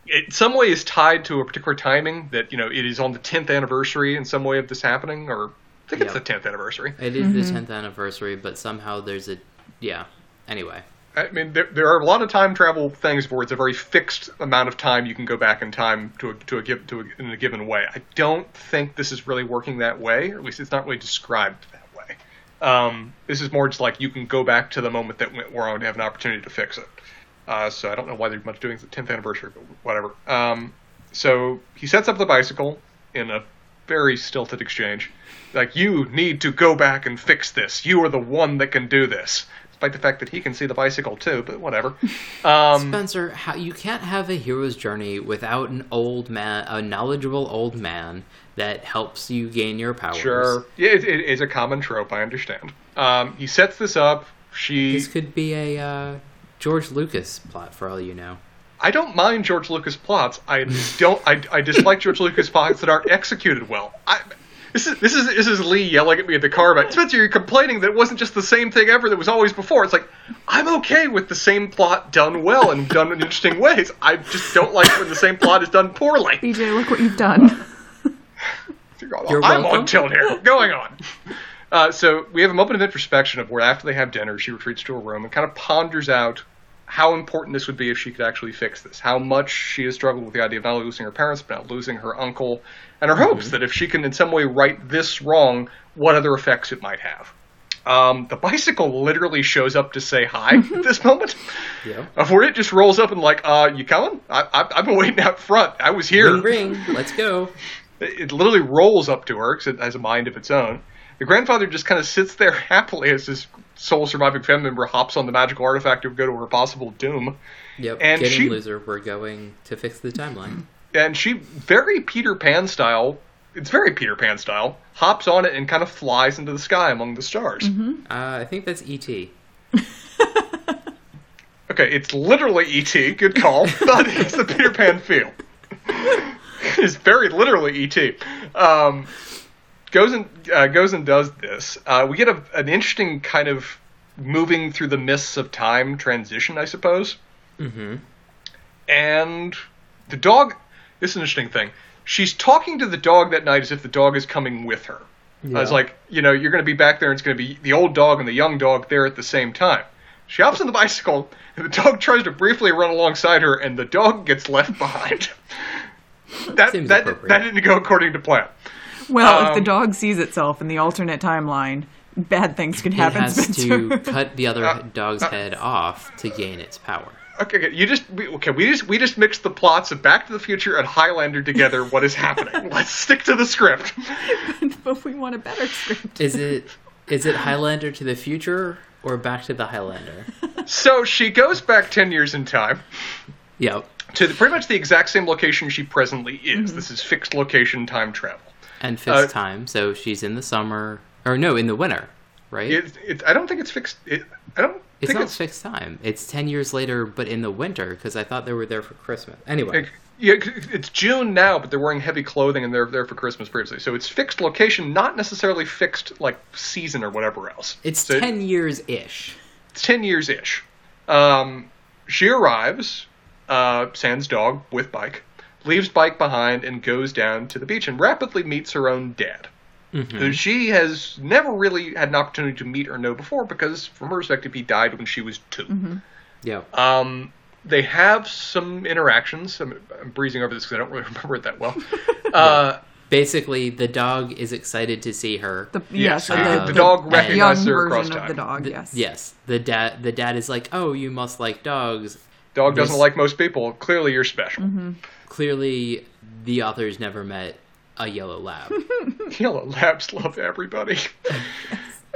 A: it, some way is tied to a particular timing that you know it is on the 10th anniversary in some way of this happening or I think yep. it's the 10th anniversary.
C: It is mm-hmm. the 10th anniversary, but somehow there's a yeah. Anyway.
A: I mean, there, there are a lot of time travel things where it's a very fixed amount of time you can go back in time to a, to a give to a, in a given way. I don't think this is really working that way, or at least it's not really described that way. Um, this is more just like you can go back to the moment that went wrong and have an opportunity to fix it. Uh, so I don't know why they're much doing the 10th anniversary, but whatever. Um, so he sets up the bicycle in a very stilted exchange. Like, you need to go back and fix this. You are the one that can do this despite the fact that he can see the bicycle too. But whatever.
C: Um, Spencer, how, you can't have a hero's journey without an old man, a knowledgeable old man that helps you gain your powers.
A: Sure, yeah, it, it is a common trope. I understand. Um, he sets this up. She.
C: This could be a uh, George Lucas plot for all you know.
A: I don't mind George Lucas plots. I don't. I, I dislike George Lucas plots that aren't executed well. I, this is this is this is Lee yelling at me in the car about Spencer. You're complaining that it wasn't just the same thing ever that was always before. It's like I'm okay with the same plot done well and done in interesting ways. I just don't like when the same plot is done poorly.
B: BJ, look what you've done.
C: You're
A: I'm
C: welcome.
A: on tilt here. Going on. Uh, so we have a moment of introspection of where after they have dinner, she retreats to a room and kind of ponders out how important this would be if she could actually fix this. How much she has struggled with the idea of not only losing her parents, but now losing her uncle, and her hopes mm-hmm. that if she can in some way right this wrong, what other effects it might have. Um, the bicycle literally shows up to say hi at this moment. Yeah. Before it just rolls up and like, uh, you coming? I, have been waiting out front. I was here.
C: Ring, ring. Let's go.
A: It, it literally rolls up to her because it has a mind of its own. The grandfather just kind of sits there happily as his sole surviving family member hops on the magical artifact to go to her possible doom.
C: Yep. And Get she, loser. We're going to fix the timeline.
A: And she, very Peter Pan style, it's very Peter Pan style, hops on it and kind of flies into the sky among the stars.
C: Mm-hmm. Uh, I think that's E.T.
A: okay, it's literally E.T. Good call, but it's the Peter Pan feel. it's very literally E.T. Um, goes and uh, goes and does this. Uh, we get a, an interesting kind of moving through the mists of time transition, I suppose.
C: Mm-hmm.
A: And the dog. This is an interesting thing. She's talking to the dog that night as if the dog is coming with her. Yeah. I was like, you know, you're going to be back there, and it's going to be the old dog and the young dog there at the same time. She hops on the bicycle, and the dog tries to briefly run alongside her, and the dog gets left behind. that that that didn't go according to plan.
B: Well, um, if the um, dog sees itself in the alternate timeline, bad things could happen.
C: It has Spencer. to cut the other uh, dog's uh, head off to gain its power.
A: Okay, okay, you just we, okay. We just we just mixed the plots of Back to the Future and Highlander together. what is happening? Let's stick to the script.
B: but we want a better script.
C: Is it is it Highlander to the future or Back to the Highlander?
A: So she goes back ten years in time.
C: Yep.
A: To the, pretty much the exact same location she presently is. Mm-hmm. This is fixed location time travel
C: and fixed uh, time. So she's in the summer, or no, in the winter, right?
A: It, it, I don't think it's fixed. It, I don't.
C: It's not it's, fixed time. It's ten years later, but in the winter because I thought they were there for Christmas. Anyway,
A: yeah, it's June now, but they're wearing heavy clothing and they're there for Christmas previously. So it's fixed location, not necessarily fixed like season or whatever else.
C: It's
A: so
C: ten years ish.
A: It's ten years ish. Um, she arrives, uh, Sans dog with bike leaves Bike behind and goes down to the beach and rapidly meets her own dad, mm-hmm. who she has never really had an opportunity to meet or know before because, from her perspective, he died when she was 2
B: mm-hmm.
C: Yeah.
A: Um, they have some interactions. I'm, I'm breezing over this because I don't really remember it that well. Uh,
C: Basically, the dog is excited to see her.
B: The, yes,
A: the, the, the, dog recognizes her across time.
B: the dog, yes.
C: yes, the dad. The dad is like, "Oh, you must like dogs."
A: Dog this... doesn't like most people. Clearly, you're special.
B: Mm-hmm
C: clearly the authors never met a yellow lab.
A: Yellow Labs love everybody.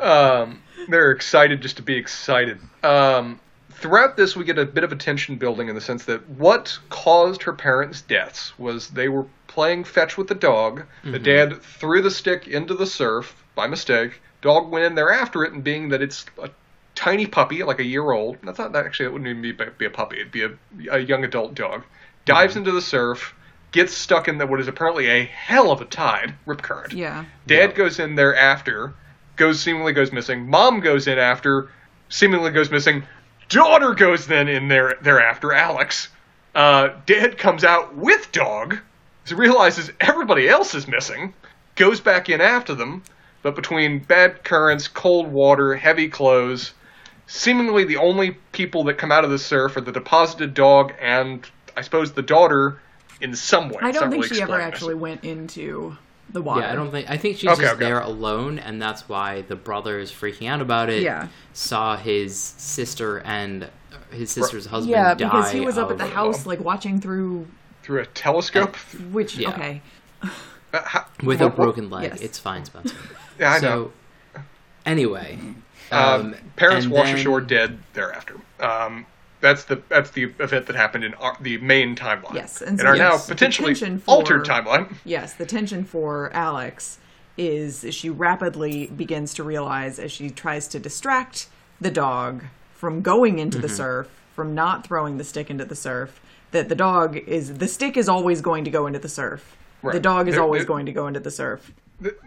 A: um, they're excited just to be excited. Um, throughout this, we get a bit of a tension building in the sense that what caused her parents' deaths was they were playing fetch with the dog. The dad threw the stick into the surf by mistake. Dog went in there after it, and being that it's a tiny puppy, like a year old, that's not that actually, it wouldn't even be, be a puppy, it'd be a, a young adult dog, dives into the surf, gets stuck in the, what is apparently a hell of a tide, rip current.
B: Yeah.
A: Dad
C: Yeah.
A: goes in there after, goes seemingly goes missing. Mom goes in after, seemingly goes missing. Daughter goes then in there thereafter. Alex. Uh, Dad comes out with dog, realizes everybody else is missing, goes back in after them, but between bad currents, cold water, heavy clothes, seemingly the only people that come out of the surf are the deposited dog and I suppose the daughter in some way.
B: I don't think
A: really
B: she ever
A: explained.
B: actually went into the water.
C: Yeah, I don't think. I think she's
A: Okay,
C: just
A: okay.
C: there alone, and that's why the brother is freaking out about it.
B: Yeah.
C: saw his sister and his sister's husband.
B: Yeah, because he was up at the house, like watching through.
A: through a telescope.
B: Which
C: Yeah.
B: okay,
A: Uh, how-
C: with a
A: what- what-
C: broken leg.
B: Yes.
C: It's fine, Spencer.
A: Yeah, I know.
C: so, anyway,
A: Um, parents
C: and
A: wash
C: then-
A: ashore dead thereafter. Um, that's the that's the event that happened in our, the main timeline.
B: Yes, and
A: and
B: so
A: our
B: yes,
A: now potentially
B: the tension for-
A: altered timeline.
B: yes, the tension for Alex is she rapidly begins to realize as she tries to distract the dog from going into
A: Mm-hmm.
B: the surf, from not throwing the stick into the surf, that the dog is the stick is always going to go into the surf. The dog is
A: There-
B: always
A: there-
B: going to go into the surf.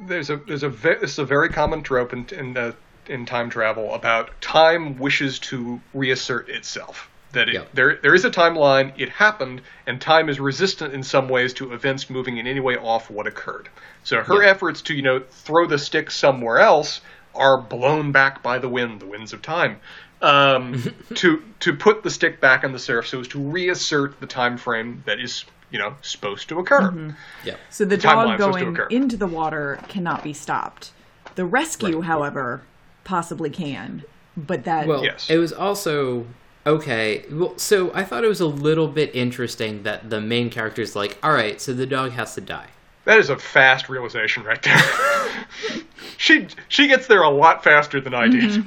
A: There's a there's a ve- this is a very common trope in in, uh, in time travel about time wishes to reassert itself. That it,
C: Yep.
A: there there is a timeline, it happened, and time is resistant in some ways to events moving in any way off what occurred. So her
C: Yeah.
A: efforts to you know throw the stick somewhere else are blown back by the wind, the winds of time. Um, to to put the stick back on the surf so as to reassert the time frame that is you know supposed to occur.
C: yeah,
B: So the
A: timeline
B: dog going into the water cannot be stopped. The rescue,
A: Right.
B: however, possibly can. But that
C: Well,
A: Yes.
C: it was also okay. Well, so I thought it was a little bit interesting that the main character is like, "All right, so the dog has to die."
A: That is a fast realization right there. she she gets there a lot faster than I did.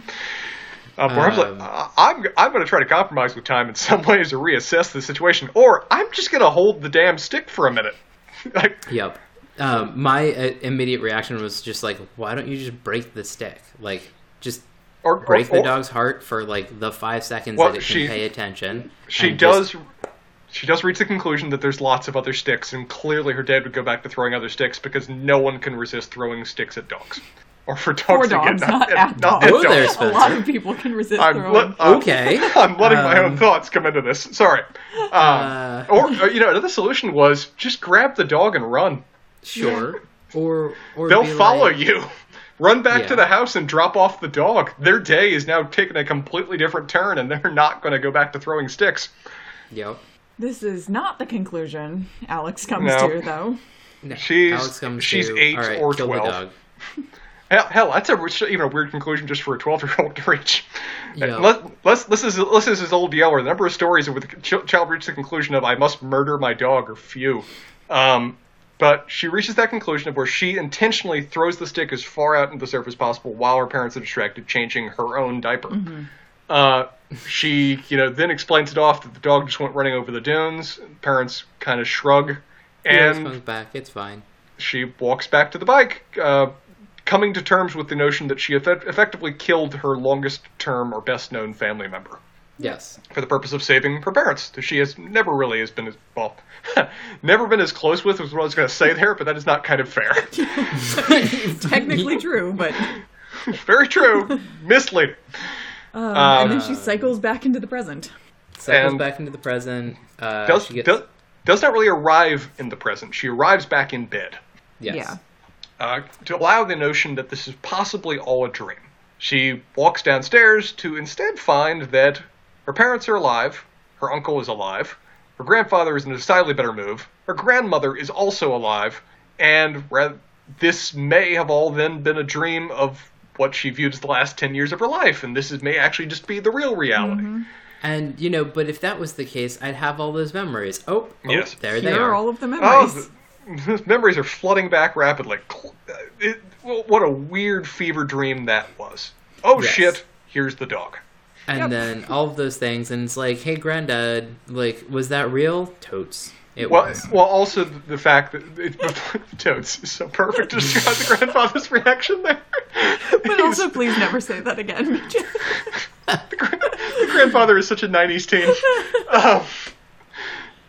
A: Um, where I'm,
C: Um,
A: like, uh, I'm I'm going to try to compromise with time in some ways to reassess the situation, or I'm just going to hold the damn stick for a minute. like,
C: Yep. Um, my uh, immediate reaction was just like, "Why don't you just break the stick? Like, just
A: or,
C: break
A: or-
C: the
A: or-
C: dog's heart for like the five seconds
A: Well,
C: that it
A: she-
C: can pay attention."
A: She
C: and just-
A: does. She does reach the conclusion that there's lots of other sticks, and clearly her dad would go back to throwing other sticks because no one can resist throwing sticks at dogs, or for dogs,
B: for dogs,
A: again,
B: not, at
A: not
B: dogs.
A: at
C: Oh, there,
A: dogs.
B: a lot of people can resist
A: I'm
B: throwing.
A: let- uh,
C: Okay.
A: I'm letting my own
C: Um,
A: thoughts come into this. Sorry. Um,
C: Uh,
A: or uh, you know, another solution was just grab the dog and run.
C: Sure. Or or
A: They'll follow
C: like-
A: you. Run back to the house and drop off the dog. Their day is now taking a completely different turn, and they're not going to go back to throwing sticks.
C: Yep.
B: This is not the conclusion Alex comes
A: No.
B: to, though.
C: No,
A: She's-
C: Alex comes
A: she's
C: to,
A: eight
C: "All right,
A: or
C: kill
A: 12."
C: The dog.
A: Hell, hell, that's a even a weird conclusion just for a twelve-year-old to reach.
C: Yeah.
A: Let, let's this is this is his old Yeller. The number of stories where the child reaches the conclusion of "I must murder my dog" are few. Um, but she reaches that conclusion of where she intentionally throws the stick as far out into the surf as possible while her parents are distracted, changing her own diaper. Uh, she, you know, then explains it off that the dog just went running over the dunes. Parents kind of shrug, and
C: comes back. It's fine.
A: she walks back to the bike, uh, coming to terms with the notion that she effect- effectively killed her longest term or best known family member
C: Yes.
A: for the purpose of saving her parents, who she has never really has been as well, never been as close with as what I was going to say there, but that is not kind of fair.
B: Technically true, but
A: Very true, misleading.
B: um,
A: Um,
B: and then she cycles back into the present.
C: Cycles
A: And-
C: back into the present. Uh,
A: Does,
C: she gets,
A: does does not really arrive in the present. She arrives back in bed.
C: yes.
B: Yeah.
A: uh, to allow the notion that this is possibly all a dream. She walks downstairs to instead find that her parents are alive, her uncle is alive, her grandfather is in a decidedly better move, her grandmother is also alive, and ra- this may have all then been a dream of what she viewed as the last 10 years of her life, and this is, may actually just be the real reality. Mm-hmm.
C: And you know, but if that was the case, I'd have all those memories. Oh, oh
A: Yes.
C: there they are.
B: are all of the
A: Oh,
B: memories.
A: th- memories are flooding back rapidly. It, what a weird fever dream that was. Oh
C: Yes.
A: shit! Here's the dog.
C: And
B: Yep.
C: then all of those things, and it's like, hey, granddad, like, was that real? Totes. It
A: Well,
C: was.
A: well, also the, the fact that it, Toads is so perfect to describe the grandfather's reaction there.
B: But also, please never say that again.
A: the, gra- the grandfather is such a '90s teen. Um,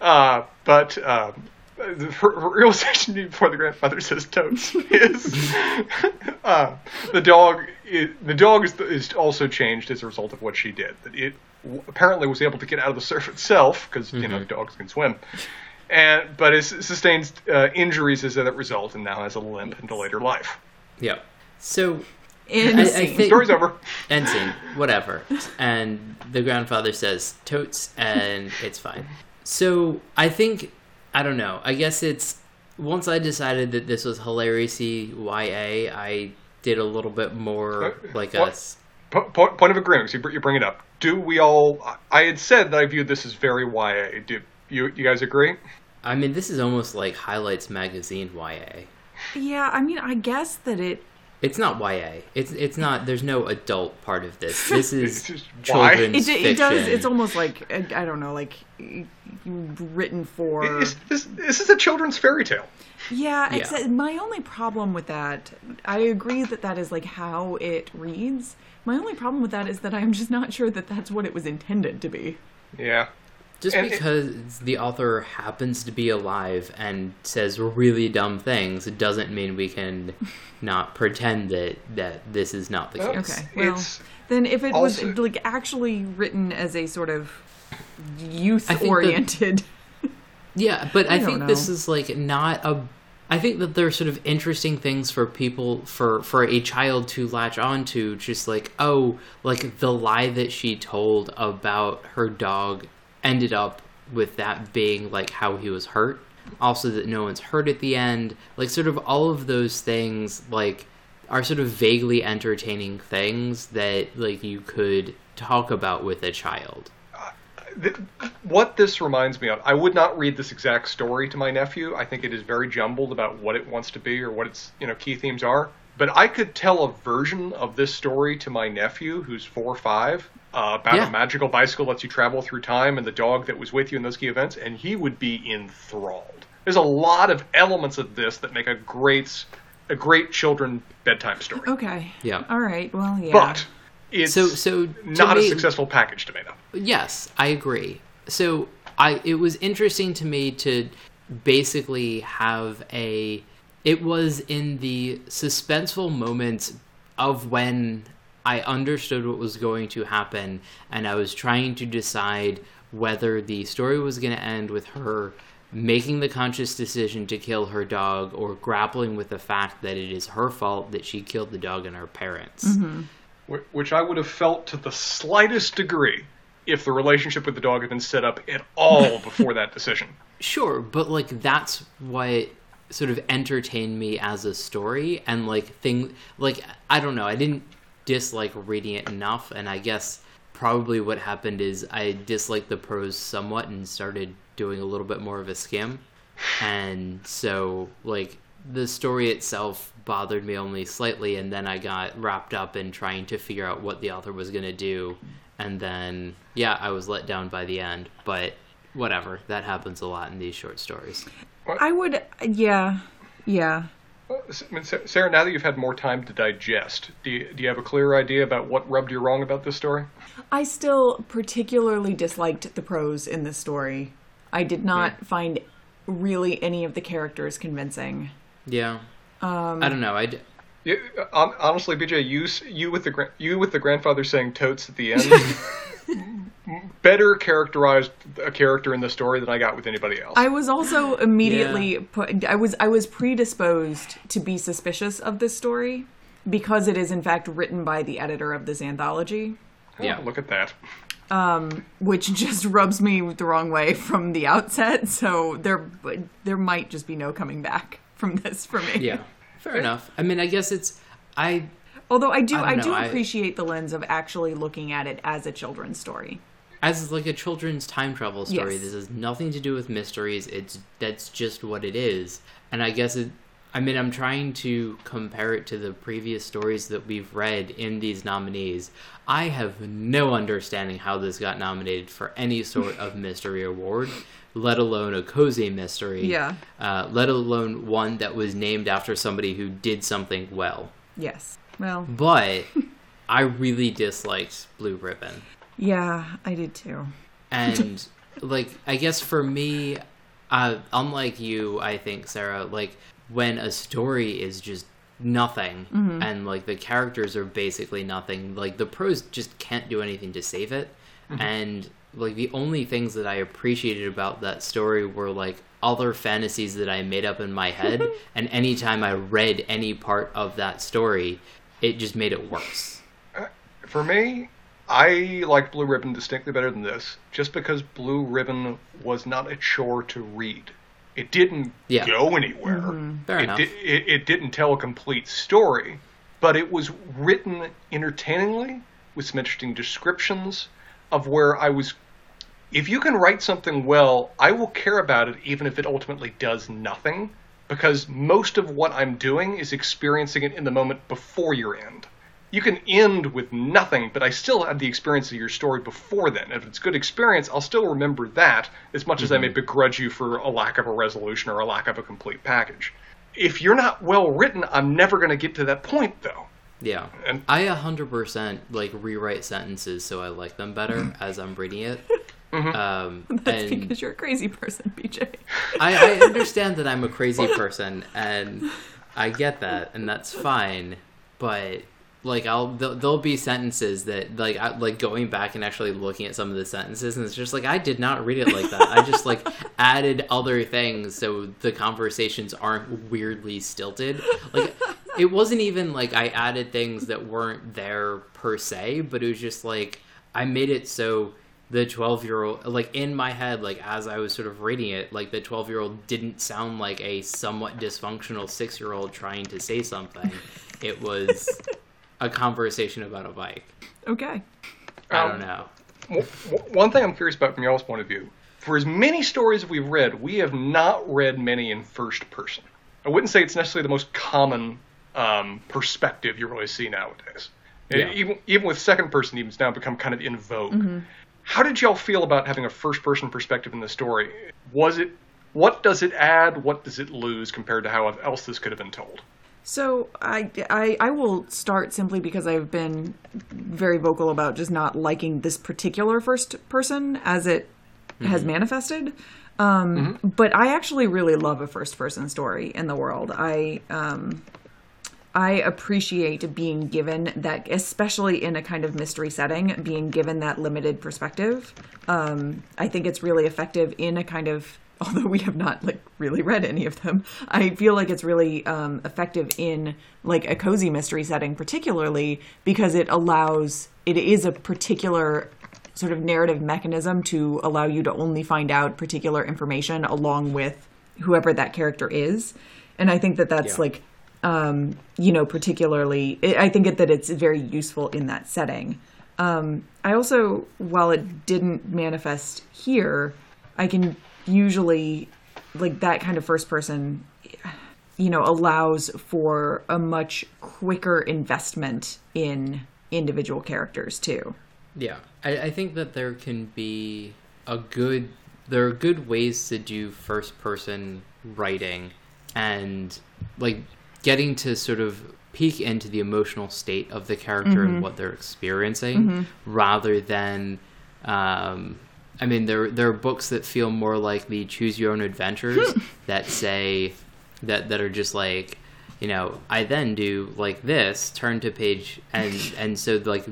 A: uh, but um, the r- realization before the grandfather says totes is uh, the dog. I the dog is, is also changed as a result of what she did. That it w- apparently was able to get out of the surf itself because you know dogs can swim. And but it sustains uh, injuries as a result, and now has a limp into later life.
C: yeah. So,
B: Insane.
C: think-
A: Story's over.
C: end scene, whatever. And the grandfather says totes, and it's fine. So I think I don't know. I guess it's once I decided that this was hilariously YA, I did a little bit more like
A: what?
C: us.
A: Po- po- point of agreement. You, you bring it up. Do we all? I had said that I viewed this as very YA. Do you? You guys agree?
C: I mean, this is almost like Highlights magazine YA.
B: yeah, I mean, I guess that it.
C: It's not YA. It's it's not. There's no adult part of this. This is
A: It's
C: children's
B: It, it does. It's almost like I I don't know, like written for.
A: Is, this, this is a children's fairy tale.
B: Yeah,
C: Yeah.
B: except uh, my only problem with that, I agree that that is like how it reads. My only problem with that is that I'm just not sure that that's what it was intended to be.
A: Yeah.
C: Just
A: And it-
C: because the author happens to be alive and says really dumb things it doesn't mean we can not pretend that that this is not the case.
B: Okay, well, then if it
A: also-
B: was like actually written as a sort of youth-oriented,
C: Yeah, but I,
B: I don't
C: think this is like not a. I think that there's sort of interesting things for people for for a child to latch onto. Just like oh, like the lie that she told about her dog ended up with that being like how he was hurt. Also, that no one's hurt at the end. Like sort of all of those things like are sort of vaguely entertaining things that like you could talk about with a child.
A: Uh, th- what this reminds me of. I would not read this exact story to my nephew. I think it is very jumbled about what it wants to be or what its you know key themes are. But I could tell a version of this story to my nephew, who's four or five, uh, about
C: Yeah.
A: a magical bicycle lets you travel through time and the dog that was with you in those key events, and he would be enthralled. There's a lot of elements of this that make a great, a great children bedtime story.
B: okay,
C: Yeah.
B: all right, well, yeah,
A: But it's
C: So so
A: not
C: me-
A: a successful package to me, though.
C: Yes, I agree. So I it was interesting to me to basically have a it was in the suspenseful moments of when I understood what was going to happen and I was trying to decide whether the story was going to end with her making the conscious decision to kill her dog or grappling with the fact that it is her fault that she killed the dog and her parents. Mm-hmm.
A: Wh- which I would have felt to the slightest degree if the relationship with the dog had been set up at all before that decision.
C: Sure, but like that's what sort of entertained me as a story and like thing like I don't know, I didn't dislike reading it enough and I guess probably what happened is I disliked the prose somewhat and started doing a little bit more of a skim. And so like the story itself bothered me only slightly and then I got wrapped up in trying to figure out what the author was going to do and then yeah, I was let down by the end, but whatever. That happens a lot in these short stories.
B: I would, yeah, yeah.
A: Well, mean, Sarah, now that you've had more time to digest, do you, do you have a clear idea about what rubbed you wrong about this story?
B: I still particularly disliked the prose in this story. I did not find really any of the characters convincing.
C: Yeah. Um, I don't know. I d-
A: Yeah, honestly, BJ, you you with the you with the grandfather saying totes at the end, better characterized a character in the story than I got with anybody else.
B: I was also immediately put. I was I was predisposed to be suspicious of this story because it is in fact written by the editor of this anthology,
A: Oh,
C: yeah.
A: look at that.
B: Um, which just rubs me the wrong way from the outset. So there there might just be no coming back from this for me.
C: yeah. Fair enough. I mean, I guess it's I
B: Although I do
C: I
B: I, do
C: I-
B: appreciate the lens of actually looking at it as a children's story.
C: as like a children's time travel story.
B: Yes.
C: This has nothing to do with mysteries. It's that's just what it is. And I guess it. I mean, I'm trying to compare it to the previous stories that we've read in these nominees. I have no understanding how this got nominated for any sort of mystery award, let alone a cozy mystery.
B: Yeah.
C: Uh, let alone one that was named after somebody who did something well.
B: Yes. Well,
C: But I really disliked Blue Ribbon.
B: yeah, I did too.
C: and like i guess for me uh unlike you i think sarah like when a story is just nothing and like the characters are basically nothing like the prose just can't do anything to save it. And like the only things that i appreciated about that story were like other fantasies that i made up in my head. And anytime i read any part of that story it just made it worse uh,
A: For me, I like Blue Ribbon distinctly better than this, just because Blue Ribbon was not a chore to read. It didn't
C: Yeah.
A: go anywhere. Mm-hmm.
C: Fair
A: it,
C: enough.
A: di- it, it didn't tell a complete story, but it was written entertainingly with some interesting descriptions of where I was. If you can write something well, I will care about it even if it ultimately does nothing, because most of what I'm doing is experiencing it in the moment before your end. You can end with nothing, but I still had the experience of your story before then. If it's good experience, I'll still remember that as much as I may mm-hmm. begrudge you for a lack of a resolution or a lack of a complete package. If you're not well written, I'm never going to get to that point, though.
C: Yeah.
A: And-
C: I 100% like rewrite sentences so I like them better as I'm reading it. Um,
B: That's
C: and
B: because you're a crazy person, BJ.
C: I, I understand that I'm a crazy person and I get that and that's fine, but like I'll there'll, there'll be sentences that like I, like going back and actually looking at some of the sentences and it's just like I did not read it like that. I just like added other things so the conversations aren't weirdly stilted. Like it wasn't even like I added things that weren't there per se, but it was just like I made it so the 12 year old like in my head like as i was sort of reading it like the 12 year old didn't sound like a somewhat dysfunctional 6 year old trying to say something it was a conversation about a bike
B: Okay.
C: i
A: Um,
C: don't know
A: W- w- One thing I'm curious about from y'all's point of view, for as many stories we've read, we have not read many in first person. I wouldn't say it's necessarily the most common um, perspective you really see nowadays.
C: Yeah.
A: Even even with second person, even it's now become kind of in vogue. How did y'all feel about having a first person perspective in the story? Was it what does it add? What does it lose compared to how else this could have been told?
B: So I, I I will start simply because I've been very vocal about just not liking this particular first person as it has manifested. Um, But I actually really love a first person story in the world. I um, I appreciate being given that, especially in a kind of mystery setting, being given that limited perspective. Um, I think it's really effective in a kind of, although we have not like really read any of them, I feel like it's really um, effective in like a cozy mystery setting, particularly because it allows it is a particular sort of narrative mechanism to allow you to only find out particular information along with whoever that character is, and I think that that's
C: Yeah.
B: like um, you know, particularly, I think that it's very useful in that setting. Um, I also, while it didn't manifest here, I can usually, like that kind of first person, you know, allows for a much quicker investment in individual characters too.
C: yeah I, I think that there can be a good there are good ways to do first person writing and like getting to sort of peek into the emotional state of the character and mm-hmm. what they're experiencing mm-hmm. rather than um I mean there there are books that feel more like the choose your own adventures hmm. that say that that are just like you know I then do like this turn to page and and so like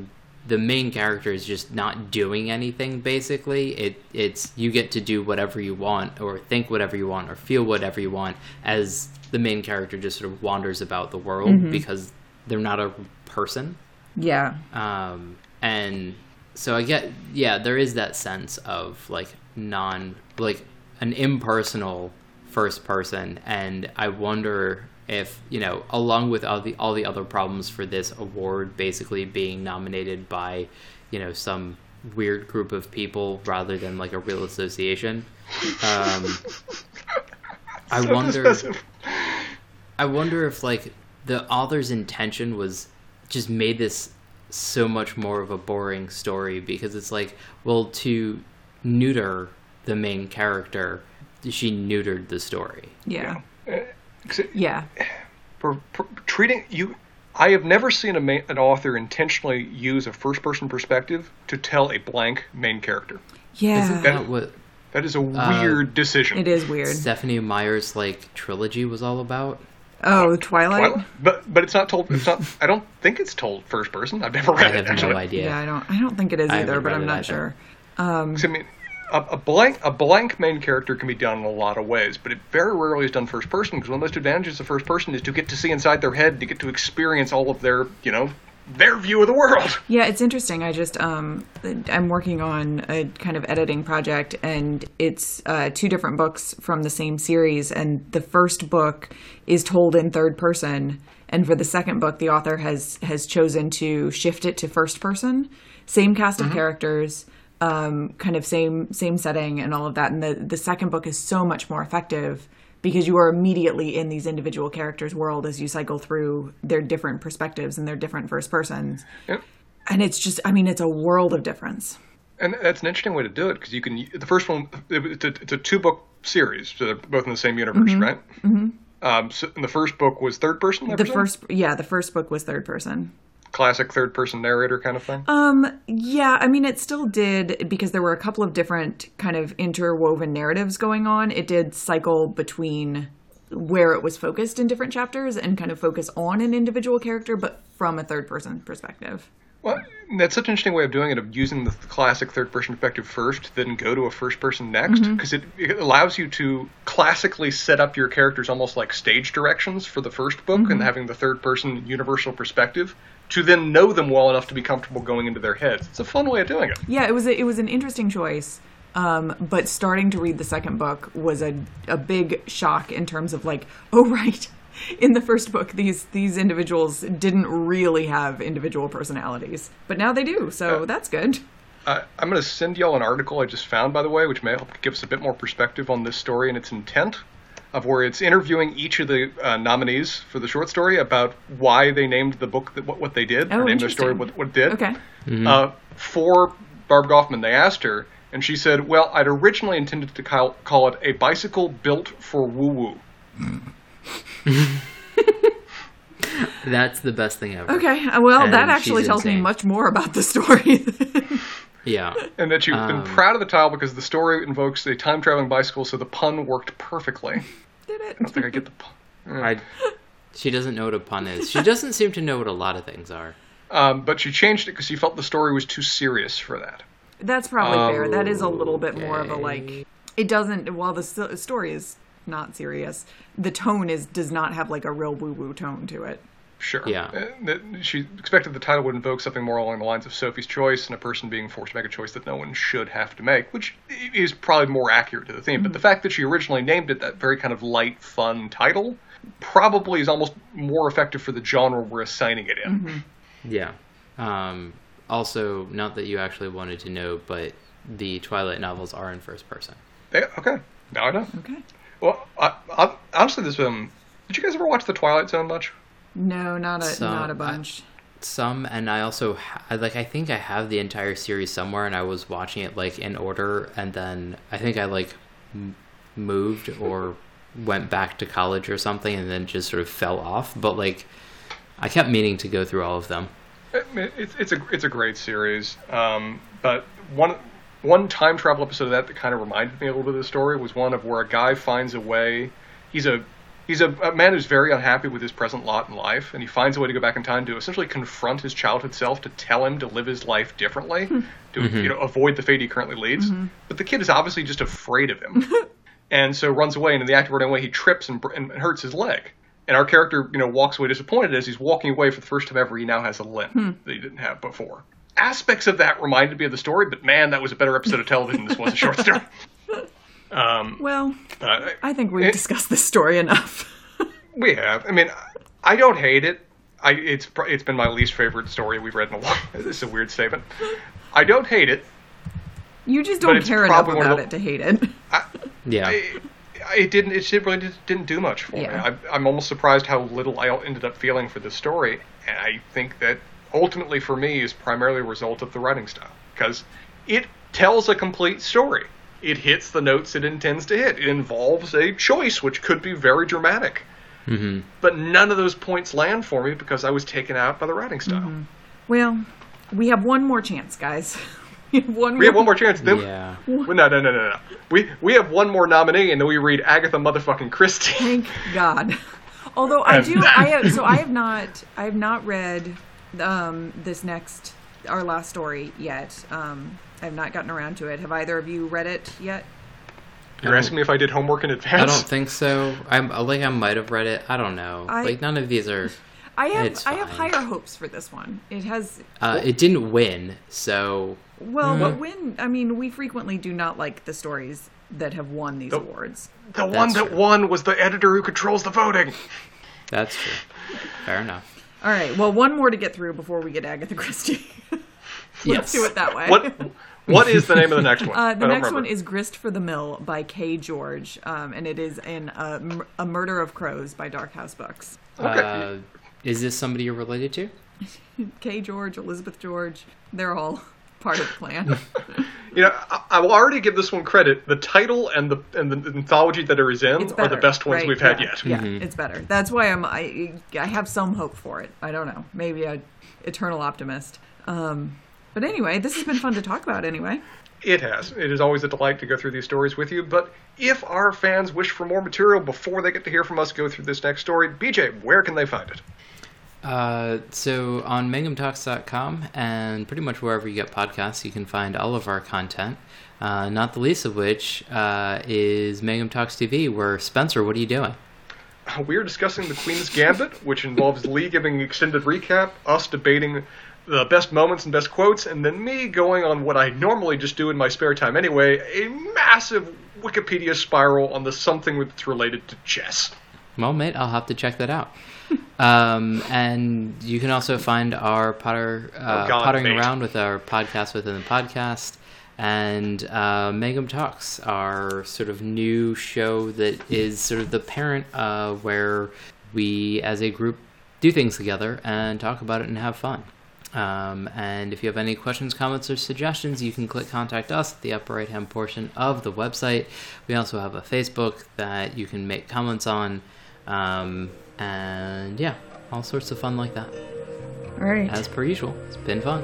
C: the main character is just not doing anything basically. It it's you get to do whatever you want or think whatever you want or feel whatever you want as the main character just sort of wanders about the world because they're not a person.
B: Yeah.
C: um, and so I get yeah, there is that sense of like non like an impersonal first person, and I wonder if you know, along with all the all the other problems for this award, basically being nominated by you know some weird group of people rather than like a real association. Um, I
A: So
C: wonder.
A: dismissive.
C: I wonder if like the author's intention was just made this so much more of a boring story because it's like, well, to neuter the main character, she neutered the story.
B: Yeah.
A: Except
B: Yeah.
A: For, for treating you, I have never seen a ma- an author intentionally use a first-person perspective to tell a blank main character.
B: Yeah.
C: Isn't that what
A: That is a uh, weird decision.
B: it is weird.
C: Stephenie Meyer's like trilogy was all about?
B: Oh, Twilight?
A: Well, but but it's not told. It's not. I don't think it's told first person. I've never read
C: I
A: it.
C: have
A: Actually.
C: no idea.
B: Yeah, I don't I don't think it is either,
C: haven't
B: but I'm not
C: either.
B: sure.
A: I mean, a, a blank a blank main character can be done in a lot of ways, but it very rarely is done first person because one of the most advantages of first person is to get to see inside their head, to get to experience all of their you know their view of the world.
B: Yeah, it's interesting. I just um I'm working on a kind of editing project and it's uh two different books from the same series and the first book is told in third person and for the second book the author has has chosen to shift it to first person. Same cast of characters, um kind of same same setting and all of that and the the second book is so much more effective because you are immediately in these individual characters' world as you cycle through their different perspectives and their different first persons
A: Yeah.
B: and it's just i mean it's a world of difference
A: And that's an interesting way to do it because you can. The first one, it's a, it's a two book series, so they're both in the same universe, right? Mm-hmm. Um, so, and the first book was third person.
B: The first yeah the first book was third person
A: classic third person narrator kind of thing.
B: um yeah i mean it still did because there were a couple of different kind of interwoven narratives going on. It did cycle between where it was focused in different chapters and kind of focus on an individual character but from a third person perspective.
A: Well, that's such an interesting way of doing it, of using the classic third person perspective first, then go to a first person next, because it, it allows you to classically set up your characters almost like stage directions for the first book and having the third person universal perspective to then know them well enough to be comfortable going into their heads. It's a fun way of doing it.
B: yeah it was a, it was an interesting choice um, but starting to read the second book was a, a big shock in terms of like oh right in the first book these these individuals didn't really have individual personalities but now they do so that's good
A: Uh, I'm going to send y'all an article I just found, by the way, which may help give us a bit more perspective on this story and its intent, of where it's interviewing each of the uh, nominees for the short story about why they named the book that, what, what they did,
B: Oh,
A: or named their story what, what it did.
B: okay
A: Uh, for Barb Goffman, they asked her, and she said, "Well, I'd originally intended to call, call it a bicycle built for woo woo."
C: That's the best thing ever.
B: okay uh, well
C: And
B: that actually
C: she's
B: tells me much more about the story
C: Yeah.
A: And that you've been
C: Um,
A: proud of the title because the story invokes a time traveling bicycle, so the pun worked perfectly.
B: Did it
A: I don't think I get the pun.
C: I, she doesn't know what a pun is. She doesn't seem to know what a lot of things are.
A: Um, but she changed it because she felt the story was too serious for that.
B: that's probably fair that is a little bit more of a like it doesn't while the story is not serious the tone is does not have like a real woo woo tone to it
A: Sure.
C: Yeah.
A: Uh, she expected the title would invoke something more along the lines of Sophie's Choice and a person being forced to make a choice that no one should have to make, which is probably more accurate to the theme. But the fact that she originally named it that very kind of light, fun title probably is almost more effective for the genre we're assigning it in.
C: Yeah. Um, also, not that you actually wanted to know, but the Twilight novels are in first person.
A: Yeah, okay. Now I know.
B: okay
A: Well, I, I, honestly, this um, did you guys ever watch The Twilight Zone much?
B: No not a
C: So,
B: not a
C: I-
B: bunch
C: Some, and I also ha- like I think I have the entire series somewhere, and I was watching it like in order, and then I think I like m- moved or went back to college or something, and then just sort of fell off. But like, I kept meaning to go through all of them.
A: It's it's a it's a great series. Um, but one one time travel episode of that that kind of reminded me a little bit of the story was one of where a guy finds a way. He's a he's a, a man who's very unhappy with his present lot in life, and he finds a way to go back in time to essentially confront his childhood self to tell him to live his life differently, hmm. to you mm-hmm. know avoid the fate he currently leads. Mm-hmm. But the kid is obviously just afraid of him. and so runs away. And in the act of running away, he trips and, and hurts his leg. And our character, you know, walks away disappointed as he's walking away for the first time ever. He now has a limp hmm. that he didn't have before. Aspects of that reminded me of the story, but man, that was a better episode of television. This was a short story. Um,
B: well
A: uh,
B: i think we've
A: It-
B: discussed this story enough
A: we have. I mean, I don't hate it. I it's it's been my least favorite story we've read in a while. It's a weird statement. I don't hate it.
B: You just don't care enough
A: probably one of
B: about
A: the-
B: it to hate it.
C: Yeah.
A: it, it didn't. It really just didn't do much for
B: Yeah.
A: me. I, I'm almost surprised how little I ended up feeling for this story. And I think that ultimately for me is primarily a result of the writing style because it tells a complete story. It hits the notes it intends to hit. It involves a choice which could be very dramatic.
C: hmm
A: But none of those points land for me because I was taken out by the writing style.
B: well, we have one more chance, guys. we have one.
A: We have one more chance. Then,
C: Yeah.
A: Well, no, no, no, no, no. We we have one more nominee, and then we read Agatha motherfucking Christie.
B: Thank God. Although I do, I have, so I have not, I have not read um, this next, our last story yet. Um, I have not gotten around to it. Have either of you read it yet?
A: You're asking me if I did homework in advance.
C: I don't think so. I'm like I might have read it. I don't know.
B: I-
C: like none of these are.
B: I have, I have higher hopes for this one. It has,
C: Uh, it didn't win, so
B: well, but when I mean, we frequently do not like the stories that have won these
A: The-
B: awards.
A: The one that
C: true.
A: won was the editor who controls the voting.
C: that's true. Fair enough.
B: All right, well, one more to get through before we get Agatha Christie. Let's
C: Yes.
B: do it that way.
A: What What is the name of the next one?
B: Uh, the next
A: remember.
B: one is Grist for the Mill by Kay George, um, and it is in uh, M- A Murder of Crows by Dark House Books.
A: Okay.
C: Uh, is this somebody you're related to?
B: Kay George, Elizabeth George, they're all part of the clan.
A: You know, I, I will already give this one credit. The title and the and the anthology that it is in
B: It's
A: are the best ones
B: right?
A: we've had
B: yeah,
A: yet.
B: Yeah, it's better. That's why I'm. I I have some hope for it. I don't know. Maybe a eternal optimist. Um, but anyway, this has been fun to talk about. Anyway,
A: It has. It is always a delight to go through these stories with you. But if our fans wish for more material before they get to hear from us go through this next story, BJ, where can they find it?
C: Uh, so on mangumtalks.com and pretty much wherever you get podcasts, you can find all of our content. Uh, not the least of which uh, is Mangum Talks TV, where Spencer, what are you doing?
A: Uh, We are discussing the Queen's Gambit, which involves Lee giving an extended recap, us debating the best moments and best quotes, and then me going on what I normally just do in my spare time anyway a massive Wikipedia spiral on the something that's related to chess.
C: Well, mate, I'll have to check that out. um, and you can also find our potter uh,
A: Oh, God,
C: pottering
A: mate.
C: around with our podcast within the podcast, and uh, Mangum Talks, our sort of new show that is sort of the parent uh, where we, as a group, do things together and talk about it and have fun. Um, and if you have any questions, comments, or suggestions, you can click contact us at the upper right hand portion of the website. We also have a Facebook that you can make comments on. Um, and yeah, all sorts of fun like that.
B: all right.
C: As per usual, it's been fun.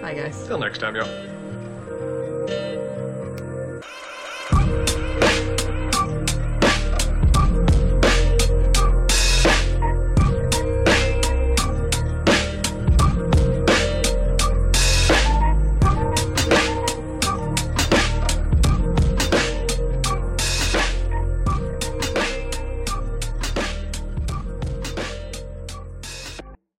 B: Bye, guys.
A: Till next time, y'all.